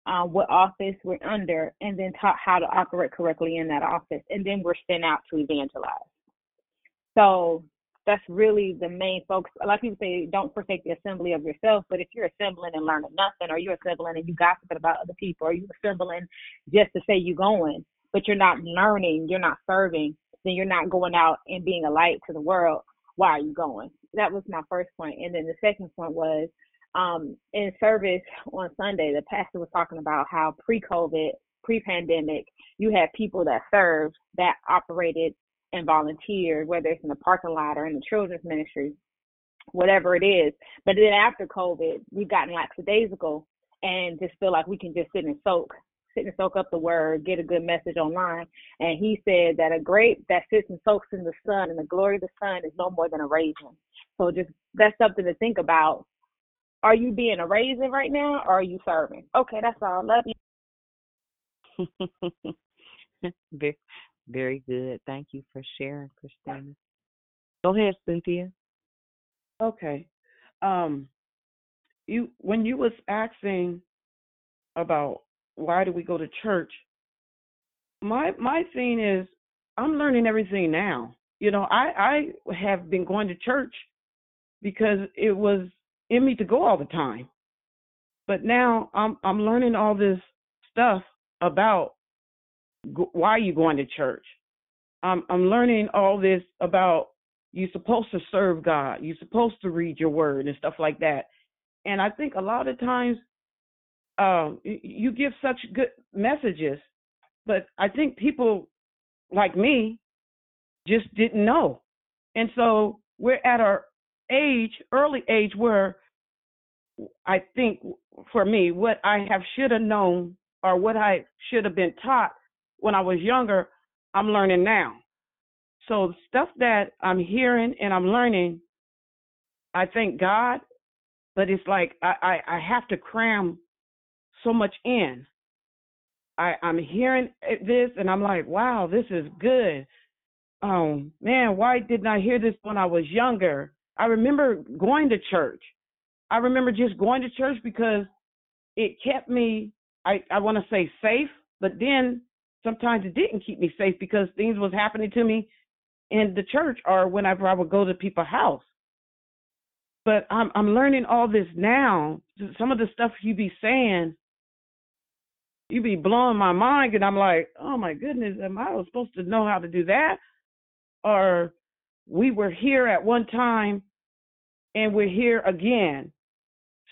uh, what office we're under, and then taught how to operate correctly in that office, and then we're sent out to evangelize. So that's really the main focus. A lot of people say don't forsake the assembly of yourself, but if you're assembling and learning nothing, or you're assembling and you gossiping about other people, or you're assembling just to say you're going, but you're not learning, you're not serving, then you're not going out and being a light to the world. Why are you going? That was my first point. And then the second point was um, in service on Sunday, the pastor was talking about how pre-COVID, pre-pandemic, you had people that served that operated and volunteered, whether it's in the parking lot or in the children's ministry, whatever it is. But then after COVID, we've gotten lackadaisical and just feel like we can just sit and soak, sit and soak up the word, get a good message online. And he said that a grape that sits and soaks in the sun and the glory of the sun is no more than a raisin. So just that's something to think about. Are you being a raisin right now or are you serving? Okay, that's all. Love you. Very good. Thank you for sharing, Christina. Go ahead, Cynthia. Okay. Um, you when you was asking about why do we go to church, my my thing is I'm learning everything now. You know, I I have been going to church because it was in me to go all the time. But now I'm I'm learning all this stuff about go, are you going to church. I'm I'm learning all this about you're supposed to serve God. You're supposed to read your word and stuff like that. And I think a lot of times um, you give such good messages, but I think people like me just didn't know. And so we're at our age, early age, where I think for me, what I have should have known or what I should have been taught when I was younger, I'm learning now. So stuff that I'm hearing and I'm learning, I thank God, but it's like I, I, I have to cram so much in. I, I'm hearing this and I'm like, wow, this is good. Um, man, why didn't I hear this when I was younger? I remember going to church. I remember just going to church because it kept me I, I want to say safe, but then sometimes it didn't keep me safe because things was happening to me in the church or whenever I would go to people's house. But I'm I'm learning all this now. Some of the stuff you be saying, you be blowing my mind, and I'm like, oh my goodness, am I supposed to know how to do that? Or we were here at one time, and we're here again.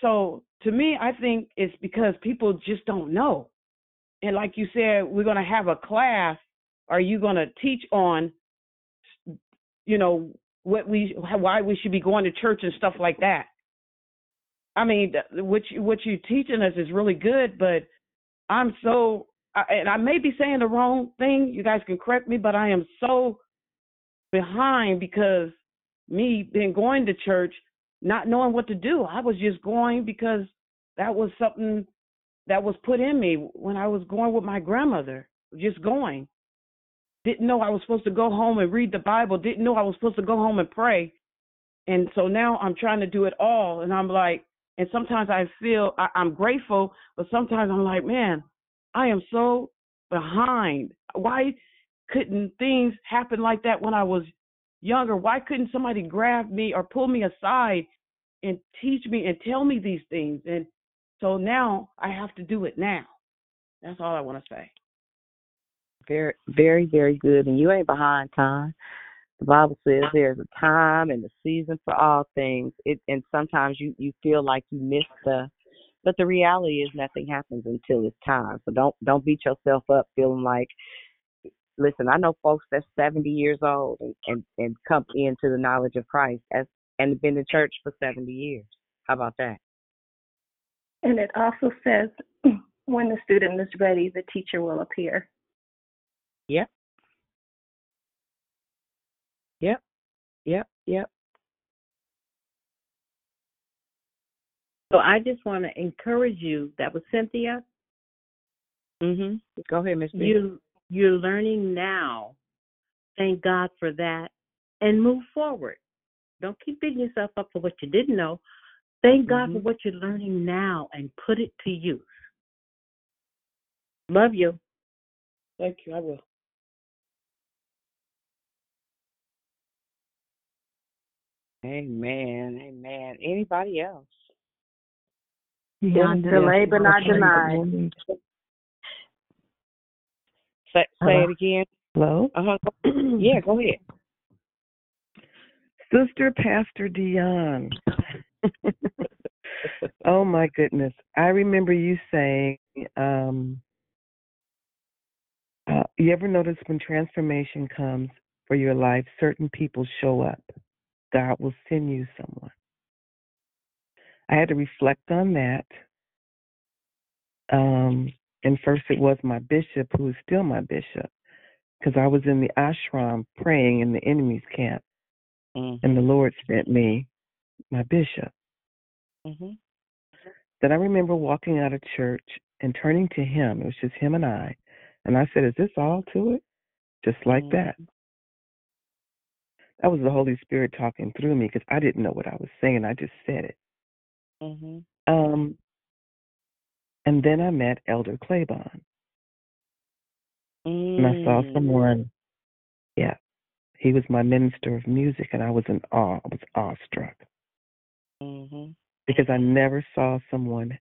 So to me, I think it's because people just don't know. And like you said, we're going to have a class. Are you going to teach on, you know, what we why we should be going to church and stuff like that? I mean, what you, what you're teaching us is really good, but I'm so and I may be saying the wrong thing. You guys can correct me, but I am so behind because me being going to church, not knowing what to do. I was just going because that was something that was put in me when I was going with my grandmother, just going. Didn't know I was supposed to go home and read the Bible, didn't know I was supposed to go home and pray. And so now I'm trying to do it all. And I'm like, and sometimes I feel I, I'm grateful, but sometimes I'm like, man, I am so behind. Why couldn't things happen like that when I was younger? Why couldn't somebody grab me or pull me aside and teach me and tell me these things? And so now I have to do it now. That's all I want to say. Very, very, very good. And you ain't behind time. The Bible says there's a time and a season for all things. It and sometimes you you feel like you missed the but the reality is nothing happens until it's time. So don't don't beat yourself up feeling like listen, I know folks that's seventy years old and, and, and come into the knowledge of Christ as and been in church for seventy years. How about that? And it also says when the student is ready, the teacher will appear. Yep. Yep. Yep. Yep. So I just want to encourage you. That was Cynthia. Mhm. Go ahead, Miss. You you're learning now. Thank God for that, and move forward. Don't keep beating yourself up for what you didn't know. Thank God Mhm. for what you're learning now and put it to use. Love you. Thank you. I will. Amen. Amen. Anybody else? Delay but not denied. Say, say it again. Hello? Uh-huh. yeah, go ahead. Sister Pastor Dion. oh my goodness. I remember you saying, um, uh, you ever notice when transformation comes for your life, certain people show up. God will send you someone. I had to reflect on that. Um, and first it was my bishop, who is still my bishop, because I was in the ashram praying in the enemy's camp, Mm-hmm. and the Lord sent me my bishop. Mm-hmm. Then I remember walking out of church and turning to him. It was just him and I. And I said, Is this all to it? Just like that. That was the Holy Spirit talking through me because I didn't know what I was saying. I just said it. Mm-hmm. Um, and then I met Elder Claiborne. And I saw Mm. someone Yeah. He was my minister of music, and I was in awe. I was awestruck Mhm. because I never saw someone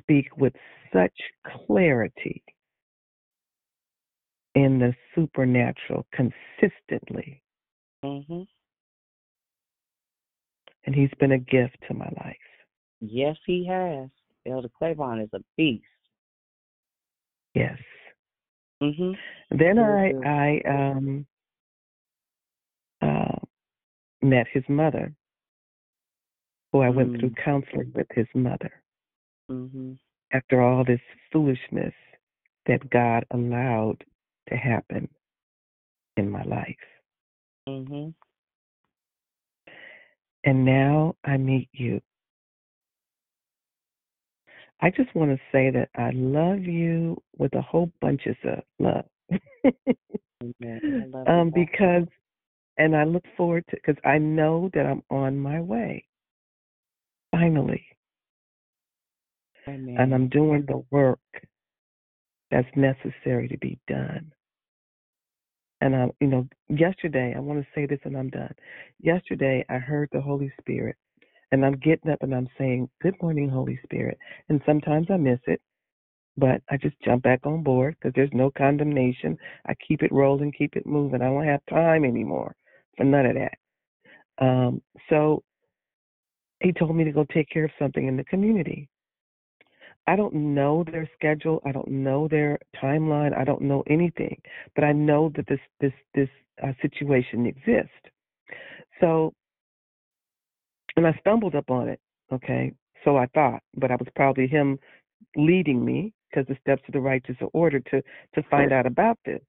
speak with such clarity in the supernatural consistently. Mhm. And he's been a gift to my life. Yes, he has. Elder Claiborne is a beast. Yes. Mhm. Then I. I um uh met his mother, who I went through Mm. counseling with his mother Mhm. after all this foolishness that God allowed to happen in my life. Mhm. And now I meet you. I just want to say that I love you with a whole bunch of love. Amen. I love um, because, and I look forward to, because I know that I'm on my way. Finally. Amen. And I'm doing the work that's necessary to be done. And I, you know, yesterday, I want to say this and I'm done. Yesterday, I heard the Holy Spirit, and I'm getting up and I'm saying, Good morning, Holy Spirit. And sometimes I miss it, but I just jump back on board because there's no condemnation. I keep it rolling, keep it moving. I don't have time anymore for none of that. Um, so he told me to go take care of something in the community. I don't know their schedule. I don't know their timeline. I don't know anything, but I know that this this this uh, situation exists. So, and I stumbled upon it. Okay, so I thought, but I was probably him leading me because the steps of the righteous are ordered to to find out about this.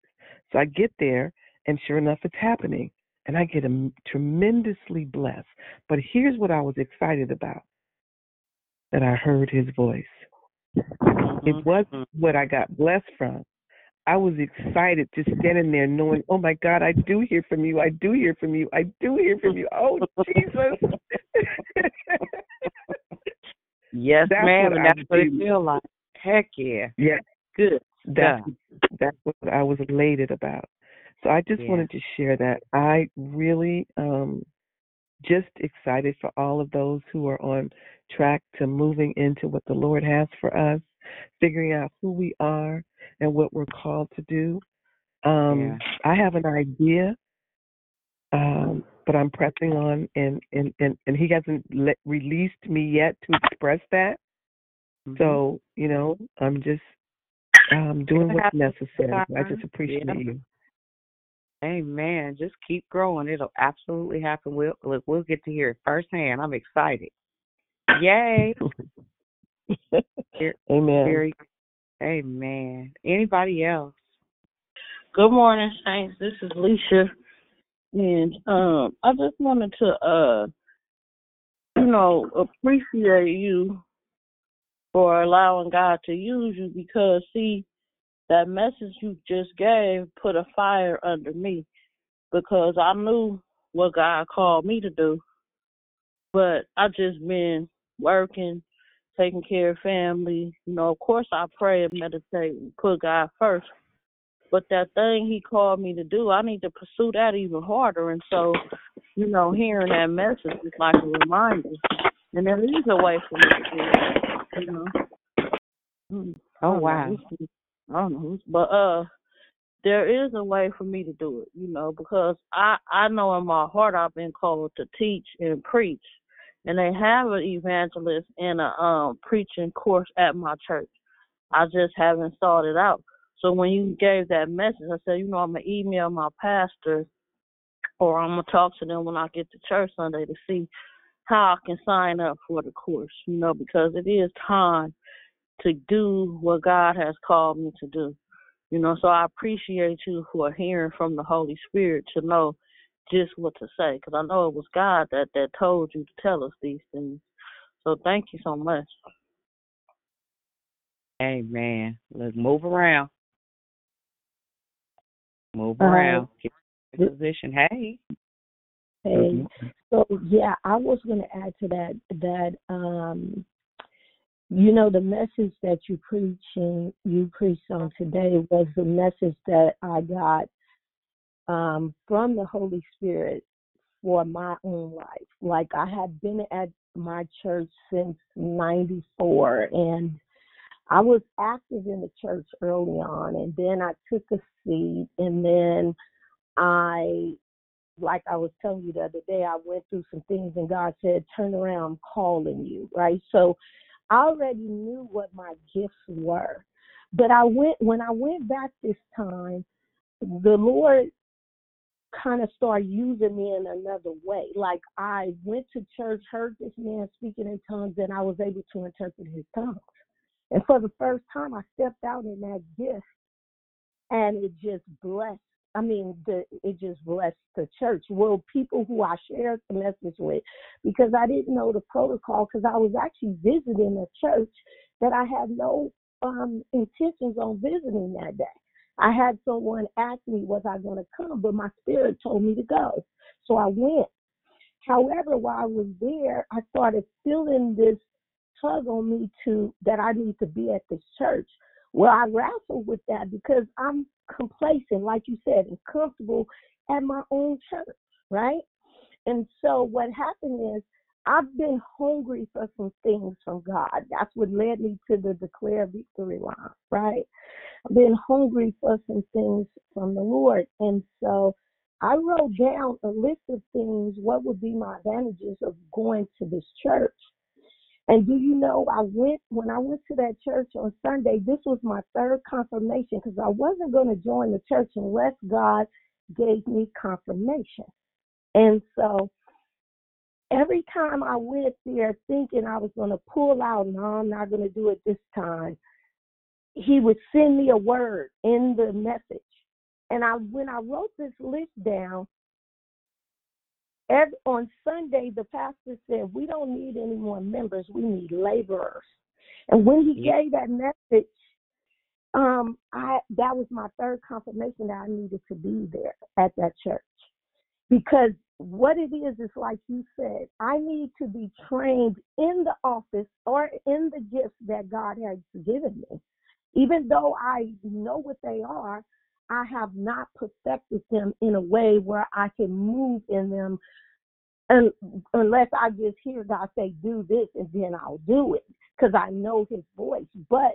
So I get there, and sure enough, it's happening, and I get a, tremendously blessed. But here's what I was excited about: that I heard his voice. It mm-hmm. wasn't mm-hmm. what I got blessed from. I was excited just standing there knowing, oh my God, I do hear from you. I do hear from you. I do hear from you. Oh, Jesus. Yes, That's ma'am, what and I that's what it do. feel like. Heck yeah. Yeah. Good That's, stuff. that's what I was elated about. So I just Yeah. wanted to share that. I really um just excited for all of those who are on track to moving into what the Lord has for us, figuring out who we are and what we're called to do. Um, Yeah. I have an idea, um, but I'm pressing on, and and and, and He hasn't let, released me yet to express that. Mhm. So you know, I'm just um, doing what's necessary. I just appreciate Yeah. you. Amen. Just keep growing. It'll absolutely happen. We'll look, we'll get to hear it firsthand. I'm excited. Yay. Very- Amen. Very Amen. Anybody else? Good morning, Saints. This is Leisha. And um I just wanted to uh you know, appreciate you for allowing God to use you because see that message you just gave put a fire under me because I knew what God called me to do. But I just been working, taking care of family. You know, of course I pray and meditate and put God first. But that thing he called me to do, I need to pursue that even harder. And so, you know, hearing that message is like a reminder. And there is a way for me to do it, you know. Oh wow. I don't know who's, but uh, there is a way for me to do it, you know, because I I know in my heart I've been called to teach and preach, and they have an evangelist and a um preaching course at my church. I just haven't it out. So when you gave that message, I said, you know, I'm gonna email my pastor, or I'm gonna talk to them when I get to church Sunday to see how I can sign up for the course, you know, because it is time to do what God has called me to do. You know, so I appreciate you for hearing from the Holy Spirit to know just what to say, because I know it was God that that told you to tell us these things. So thank you so much. Amen. Let's move around. Move Uh, around. Get in th- position. Hey. Hey, so yeah, I was going to add to that that um, you know the message that you preaching you preached on today was the message that I got um, from the Holy Spirit for my own life. Like I had been at my church since 94 and I was active in the church early on and then I took a seat and then I like I was telling you the other day, I went through some things and God said, Turn around, I'm calling you, right? So I already knew what my gifts were. But I went when I went back this time, the Lord kind of started using me in another way. Like I went to church, heard this man speaking in tongues, and I was able to interpret his tongues. And for the first time, I stepped out in that gift, and it just blessed. I mean, the, it just blessed the church. Well, people who I shared the message with, because I didn't know the protocol, because I was actually visiting a church that I had no um, intentions on visiting that day. I had someone ask me, was I going to come? But my spirit told me to go. So I went. However, while I was there, I started feeling this tug on me to that I need to be at this church. Well, I wrestled with that because I'm complacent, like you said, and comfortable at my own church, right? And so what happened is I've been hungry for some things from God. That's what led me to the declare victory line, right? I've been hungry for some things from the Lord. And so I wrote down a list of things, what would be my advantages of going to this church. And do you know, I went, when I went to that church on Sunday, this was my third confirmation because I wasn't going to join the church unless God gave me confirmation. And so every time I went there thinking I was going to pull out, no, I'm not going to do it this time, he would send me a word in the message. And I, when I wrote this list down, every, on Sunday, the pastor said, We don't need any more members, we need laborers. And when he gave that message, um, I that was my third confirmation that I needed to be there at that church. Because what it is is like you said, I need to be trained in the office or in the gifts that God has given me. Even though I know what they are, I have not perfected them in a way where I can move in them and unless I just hear God say, do this, and then I'll do it because I know his voice. But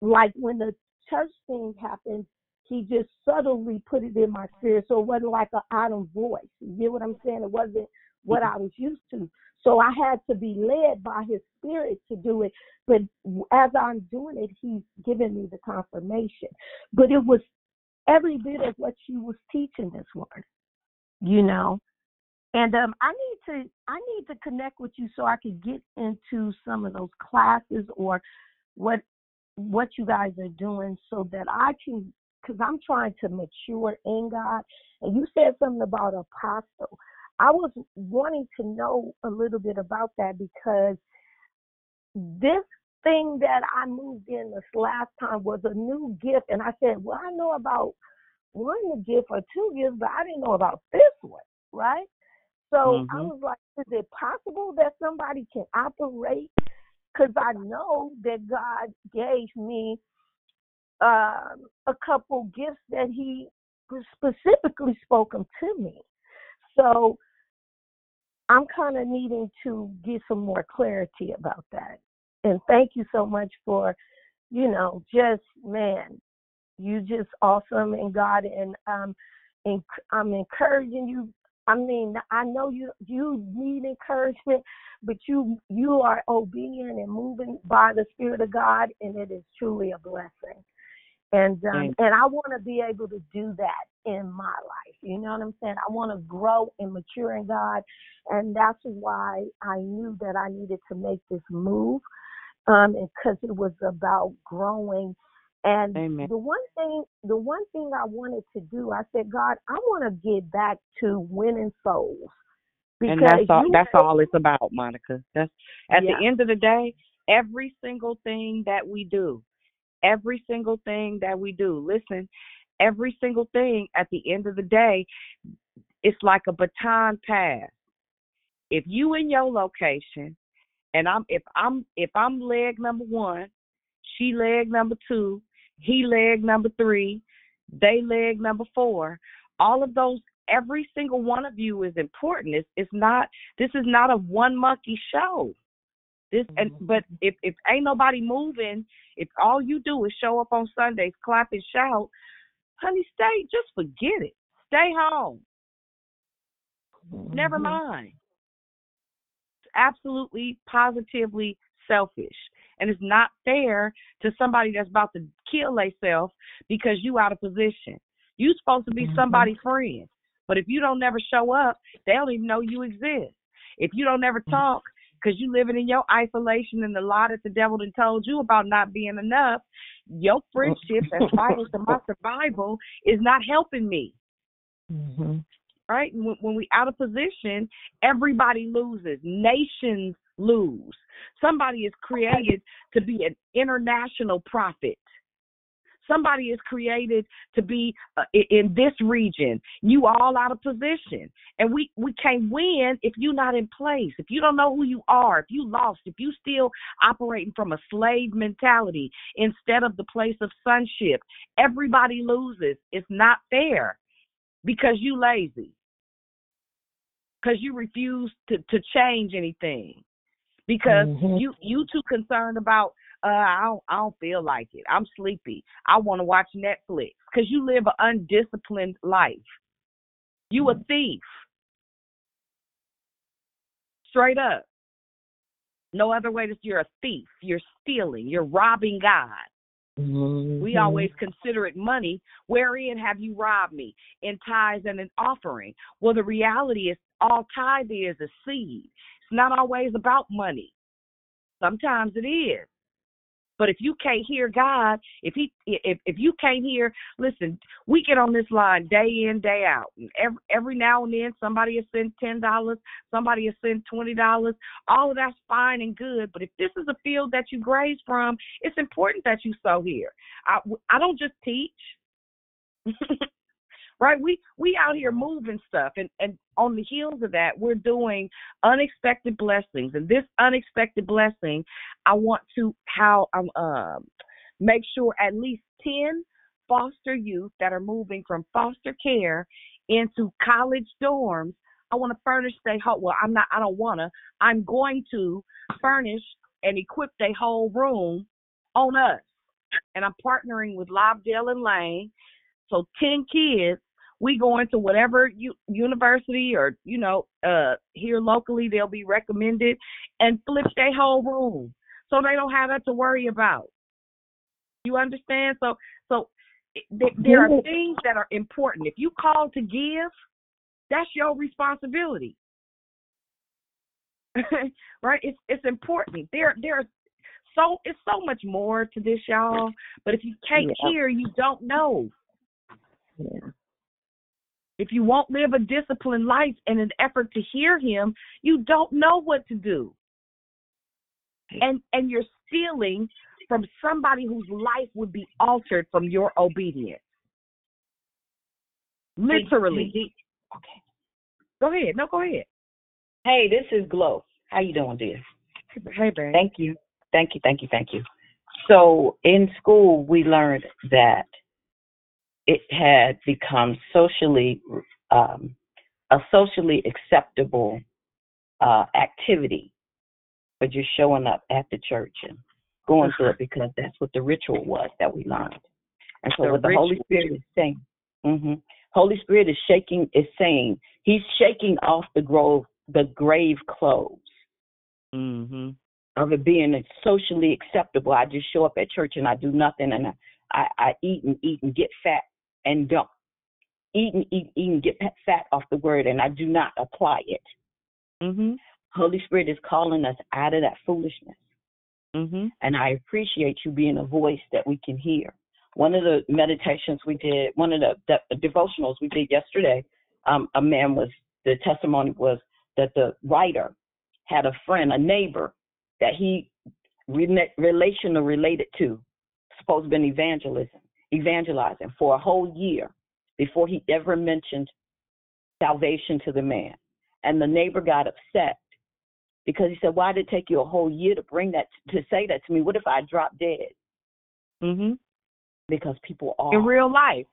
like when the church thing happened, he just subtly put it in my spirit. So it wasn't like an autumn voice. You get what I'm saying? It wasn't what mm-hmm. I was used to. So I had to be led by his spirit to do it. But as I'm doing it, he's giving me the confirmation. But it was every bit of what she was teaching this morning, you know. And um, I need to I need to connect with you so I can get into some of those classes or what what you guys are doing so that I can because I'm trying to mature in God. And you said something about apostle. I was wanting to know a little bit about that because this thing that I moved in this last time was a new gift. And I said, Well, I know about one gift or two gifts, but I didn't know about this one, right? So mm-hmm. I was like, Is it possible that somebody can operate? Because I know that God gave me uh, a couple gifts that He specifically spoken to me. So I'm kind of needing to get some more clarity about that. And thank you so much for, you know, just man, you just awesome in God, and um, and I'm encouraging you. I mean, I know you you need encouragement, but you you are obedient and moving by the Spirit of God, and it is truly a blessing. And um, and I want to be able to do that in my life. You know what I'm saying? I want to grow and mature in God, and that's why I knew that I needed to make this move, um, because it was about growing. And Amen. the one thing, the one thing I wanted to do, I said, God, I want to get back to winning souls. and that's all. That's all it's about, Monica. That's at Yeah. the end of the day, every single thing that we do, every single thing that we do. Listen, every single thing at the end of the day, it's like a baton pass. If you in your location, and I'm if I'm if I'm leg number one, she leg number two, he leg number three, they leg number four. all of those every single one of you is important. It's it's not this is not a one monkey show. This and mm-hmm. but if if ain't nobody moving, if all you do is show up on Sundays, clap and shout, honey, stay just forget it. Stay home. Never mm-hmm. mind. Absolutely positively selfish. And it's not fair to somebody that's about to kill themselves because you out of position. You supposed to be somebody's friend. But if you don't never show up, they don't even know you exist. If you don't never talk because you living in your isolation and the lie that the devil done told you about not being enough, your friendship that's vital to my survival is not helping me. Mm-hmm. Right? When, when we out of position, everybody loses. Nations lose. Somebody is created to be an international prophet. Somebody is created to be uh, in this region. You all out of position, and we we can't win if you're not in place. If you don't know who you are, if you lost, if you still operating from a slave mentality instead of the place of sonship, everybody loses. It's not fair because you lazy, because you refuse to to change anything because Mhm. you you too concerned about uh I don't I don't feel like it. I'm sleepy. I want to watch Netflix cuz you live an undisciplined life. You a thief. Straight up. No other way to you're a thief. You're stealing. You're robbing God. Mm-hmm. We always consider it money. Wherein have you robbed me? In tithes and an offering. Well, the reality is all tithe is a seed. It's not always about money. Sometimes it is. But if you can't hear God, if he if if you can't hear, listen, we get on this line day in, day out. Every every now and then somebody will send ten dollars, somebody will send twenty dollars. All of that's fine and good. But if this is a field that you graze from, it's important that you sow here. I I don't just teach. right? We we out here moving stuff, and and on the heels of that, we're doing unexpected blessings. And this unexpected blessing, I want to how um um make sure at least ten foster youth that are moving from foster care into college dorms. I want to furnish their whole. Well, I'm not. I don't want to. I'm going to furnish and equip their whole room on us. And I'm partnering with Lobdell and Lane so ten kids, we go into whatever u- university or you know uh here locally they'll be recommended and flip their whole room so they don't have that to worry about. You understand? So so th- there are things that are important. If you call to give, that's your responsibility. right? It's it's important. There there's so it's so much more to this, y'all. But if you can't Yeah. hear, you don't know. Yeah. If you won't live a disciplined life in an effort to hear him, you don't know what to do. And and you're stealing from somebody whose life would be altered from your obedience. Literally. Okay. Go ahead. No, go ahead. Hey, this is Glow. How you doing, dear? Hey, babe. Thank you. Thank you. Thank you. Thank you. So in school, we learned that it had become socially um, a socially acceptable uh, activity for just showing up at the church and going to it because that's what the ritual was that we learned. And so The what the Holy. Spirit is saying, hmm Holy Spirit is shaking, is saying He's shaking off the grove, the grave clothes Mm-hmm. of it being socially acceptable. I just show up at church and I do nothing and I, I, I eat and eat and get fat and don't eat and eat, eat and get fat off the word and I do not apply it. Mm-hmm. Holy Spirit is calling us out of that foolishness. Mm-hmm. And I appreciate you being a voice that we can hear. One of the meditations we did, one of the, the devotionals we did yesterday, um, a man was, the testimony was that the writer had a friend, a neighbor that he rela- relational related to, supposed to been evangelism, evangelizing for a whole year before he ever mentioned salvation to the man. And the neighbor got upset because he said, "Why did it take you a whole year to bring that to say that to me? What if I drop dead?" Mm-hmm. Because people are In real life.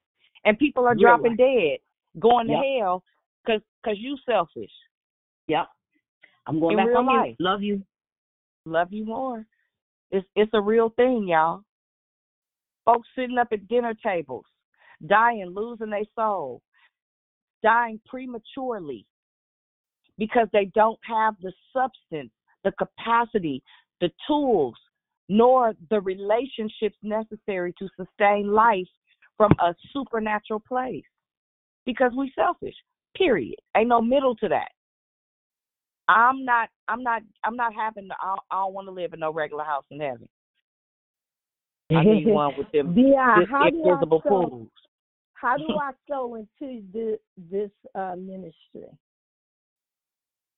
And people are dropping life. dead. going to hell because cause you selfish. Yep. I'm going In back real on life. mute. Love you. Love you more. It's it's a real thing, y'all. Folks sitting up at dinner tables, dying, losing their soul, dying prematurely because they don't have the substance, the capacity, the tools, nor the relationships necessary to sustain life from a supernatural place. Because we selfish. Period. Ain't no middle to that. I'm not I'm not I'm not having I don't, I don't want to live in no regular house in heaven. I need one with them Di, how do I invisible pools. How do I sow into the, this uh, ministry?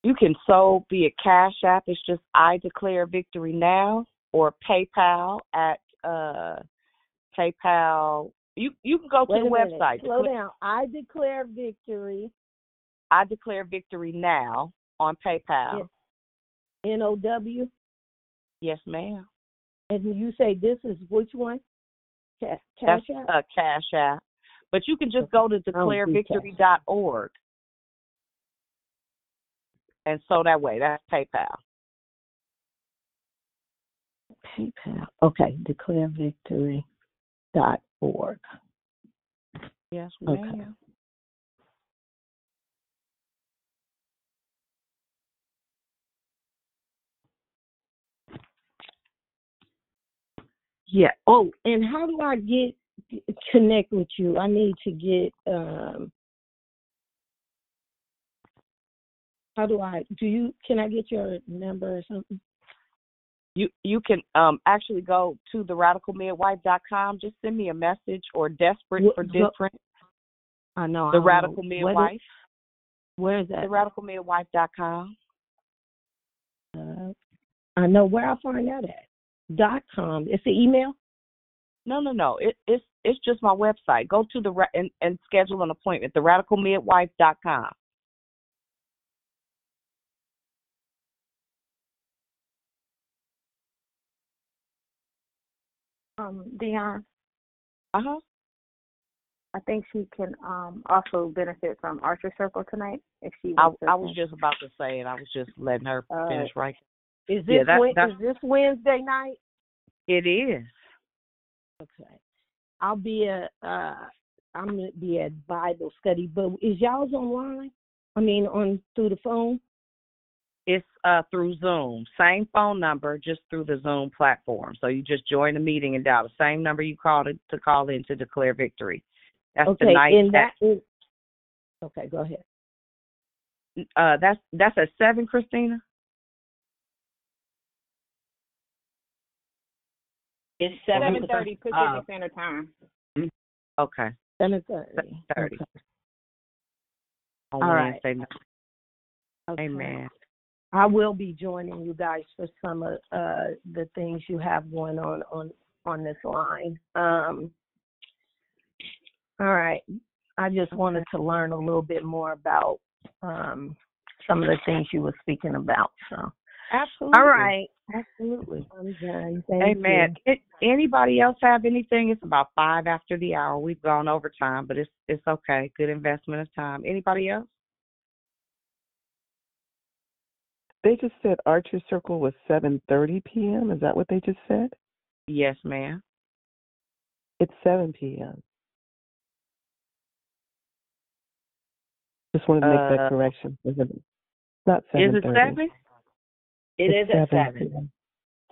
You can sow via Cash App. It's just I declare victory now, or PayPal at uh PayPal. You you can go to the minute. website. Slow down. I declare victory. I declare victory now on PayPal. N O W. Yes, ma'am. And you say this is which one? Ca- That's Cash App? uh, Cash App. But you can just go to declarevictory.org and so that way. That's PayPal. PayPal. Okay, declarevictory.org. Yes, Okay. Yeah. Oh, and how do I get connect with you? I need to get um how do I do you can I get your number or something? You you can um actually go to theradicalmidwife.com. Just send me a message or desperate Wh- for different. I know. The don't Radical know. Midwife. What is, where is that? Theradicalmidwife.com. Uh, I know where I find that at. Dot com. It's the email. No, no, no. It, it's it's just my website. Go to the ra- and, and schedule an appointment. Theradicalmidwife.com. Um, Dion, Uh huh. I think she can um also benefit from Archer Circle tonight if she I to I was just about to say it. I was just letting her Uh, finish right. Is this Yeah, that- Wed- that's- is this Wednesday night? It is. Okay. I'll be at uh I'm gonna be at Bible study, but is y'all's online? I mean on through the phone? It's uh through Zoom. Same phone number, just through the Zoom platform. So you just join the meeting and dial the same number you called it to call in to declare victory. That's okay, tonight. and at- that is okay, go ahead. uh that's that's at seven, Christina. It's Seven thirty Pacific uh, Standard Time. Okay. Seven thirty. Seven thirty. Okay. On All right. Wednesday night. Okay. Amen. I will be joining you guys for some of uh, the things you have going on on on this line. Um, all right, I just wanted to learn a little bit more about um, some of the things you were speaking about. So, Absolutely. all right, Absolutely. I'm done. Thank Amen. you. It, anybody else have anything? It's about five after the hour. We've gone over time, but it's it's okay. Good investment of time. Anybody else? They just said Archer Circle was 7:30 p.m. Is that what they just said? Yes, ma'am. It's 7 p.m. Just wanted to make Uh, that correction. Is it not Is 7:30? it seven? It is It's at 7 seven.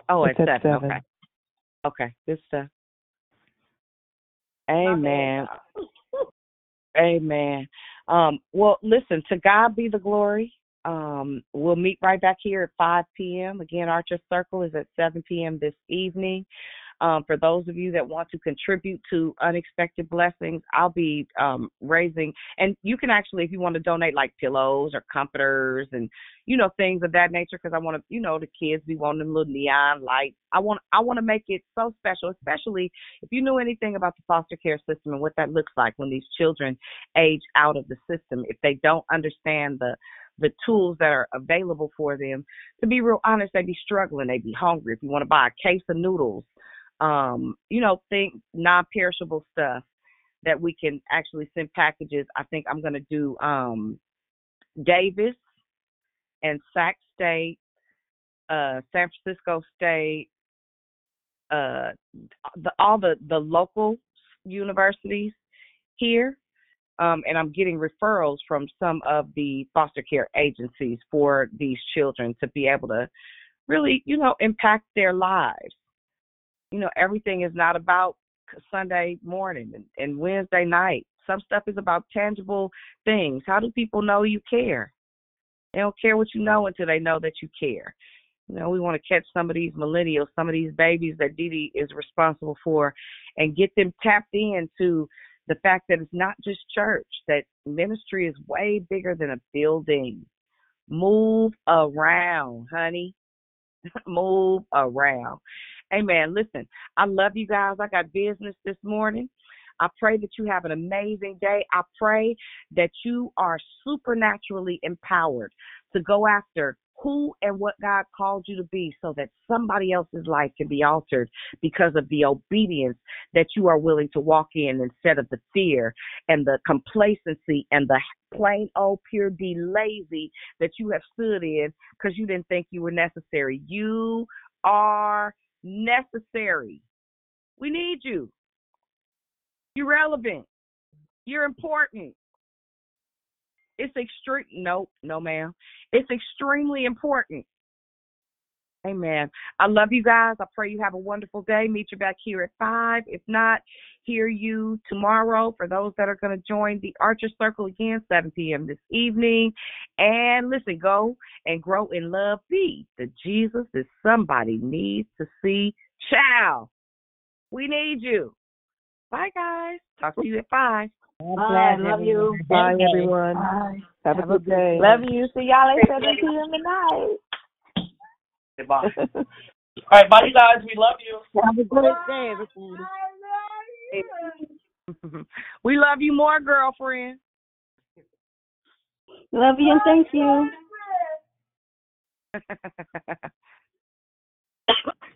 Oh, It's at at seven. seven. Okay. Okay. Good stuff. Amen. Amen. Um, well, listen, to God be the glory. Um, we'll meet right back here at 5 p.m. Again, Archer Circle is at 7 p.m. this evening. Um, for those of you that want to contribute to unexpected blessings, I'll be um, raising, and you can actually, if you want to donate like pillows or comforters and you know things of that nature, because I want to, you know, the kids be wanting them little neon lights. I want, I want to make it so special, especially if you know anything about the foster care system and what that looks like when these children age out of the system. If they don't understand the the tools that are available for them, to be real honest, they'd be struggling, They'd be hungry. If you want to buy a case of noodles, um, you know, think non-perishable stuff. that we can actually send packages. I think I'm going to do um, Davis and Sac State, uh, San Francisco State, uh, the, all the the local universities here. Um, and I'm getting referrals from some of the foster care agencies for these children to be able to really, you know, impact their lives. You know, everything is not about Sunday morning and, and Wednesday night. Some stuff is about tangible things. How do people know you care? They don't care what you know until they know that you care. You know, we want to catch some of these millennials, some of these babies that Dee is responsible for, and get them tapped into the fact that it's not just church, that ministry is way bigger than a building. Move around, honey. Move around. Amen. Listen, I love you guys. I got business this morning. I pray that you have an amazing day. I pray that you are supernaturally empowered to go after who and what God called you to be so that somebody else's life can be altered because of the obedience that you are willing to walk in instead of the fear and the complacency and the plain old pure D lazy that you have stood in because you didn't think you were necessary. You are necessary. We need you. You're relevant. You're important. It's extreme. No, no, ma'am. It's extremely important. Amen. I love you guys. I pray you have a wonderful day. Meet you back here at five. If not, hear you tomorrow for those that are going to join the Archer Circle again, 7 p.m. this evening. And listen, go and grow in love. Be the Jesus that somebody needs to see. Ciao. We need you. Bye, guys. Talk to you at five. Bye. Love you. Bye, everyone. Bye. Have, a good day. Love you. See y'all at 7 p.m. tonight. Okay, bye. All right, bye, you guys. We love you. Have a great day, everybody. we love you more, girlfriend. Love you and thank you.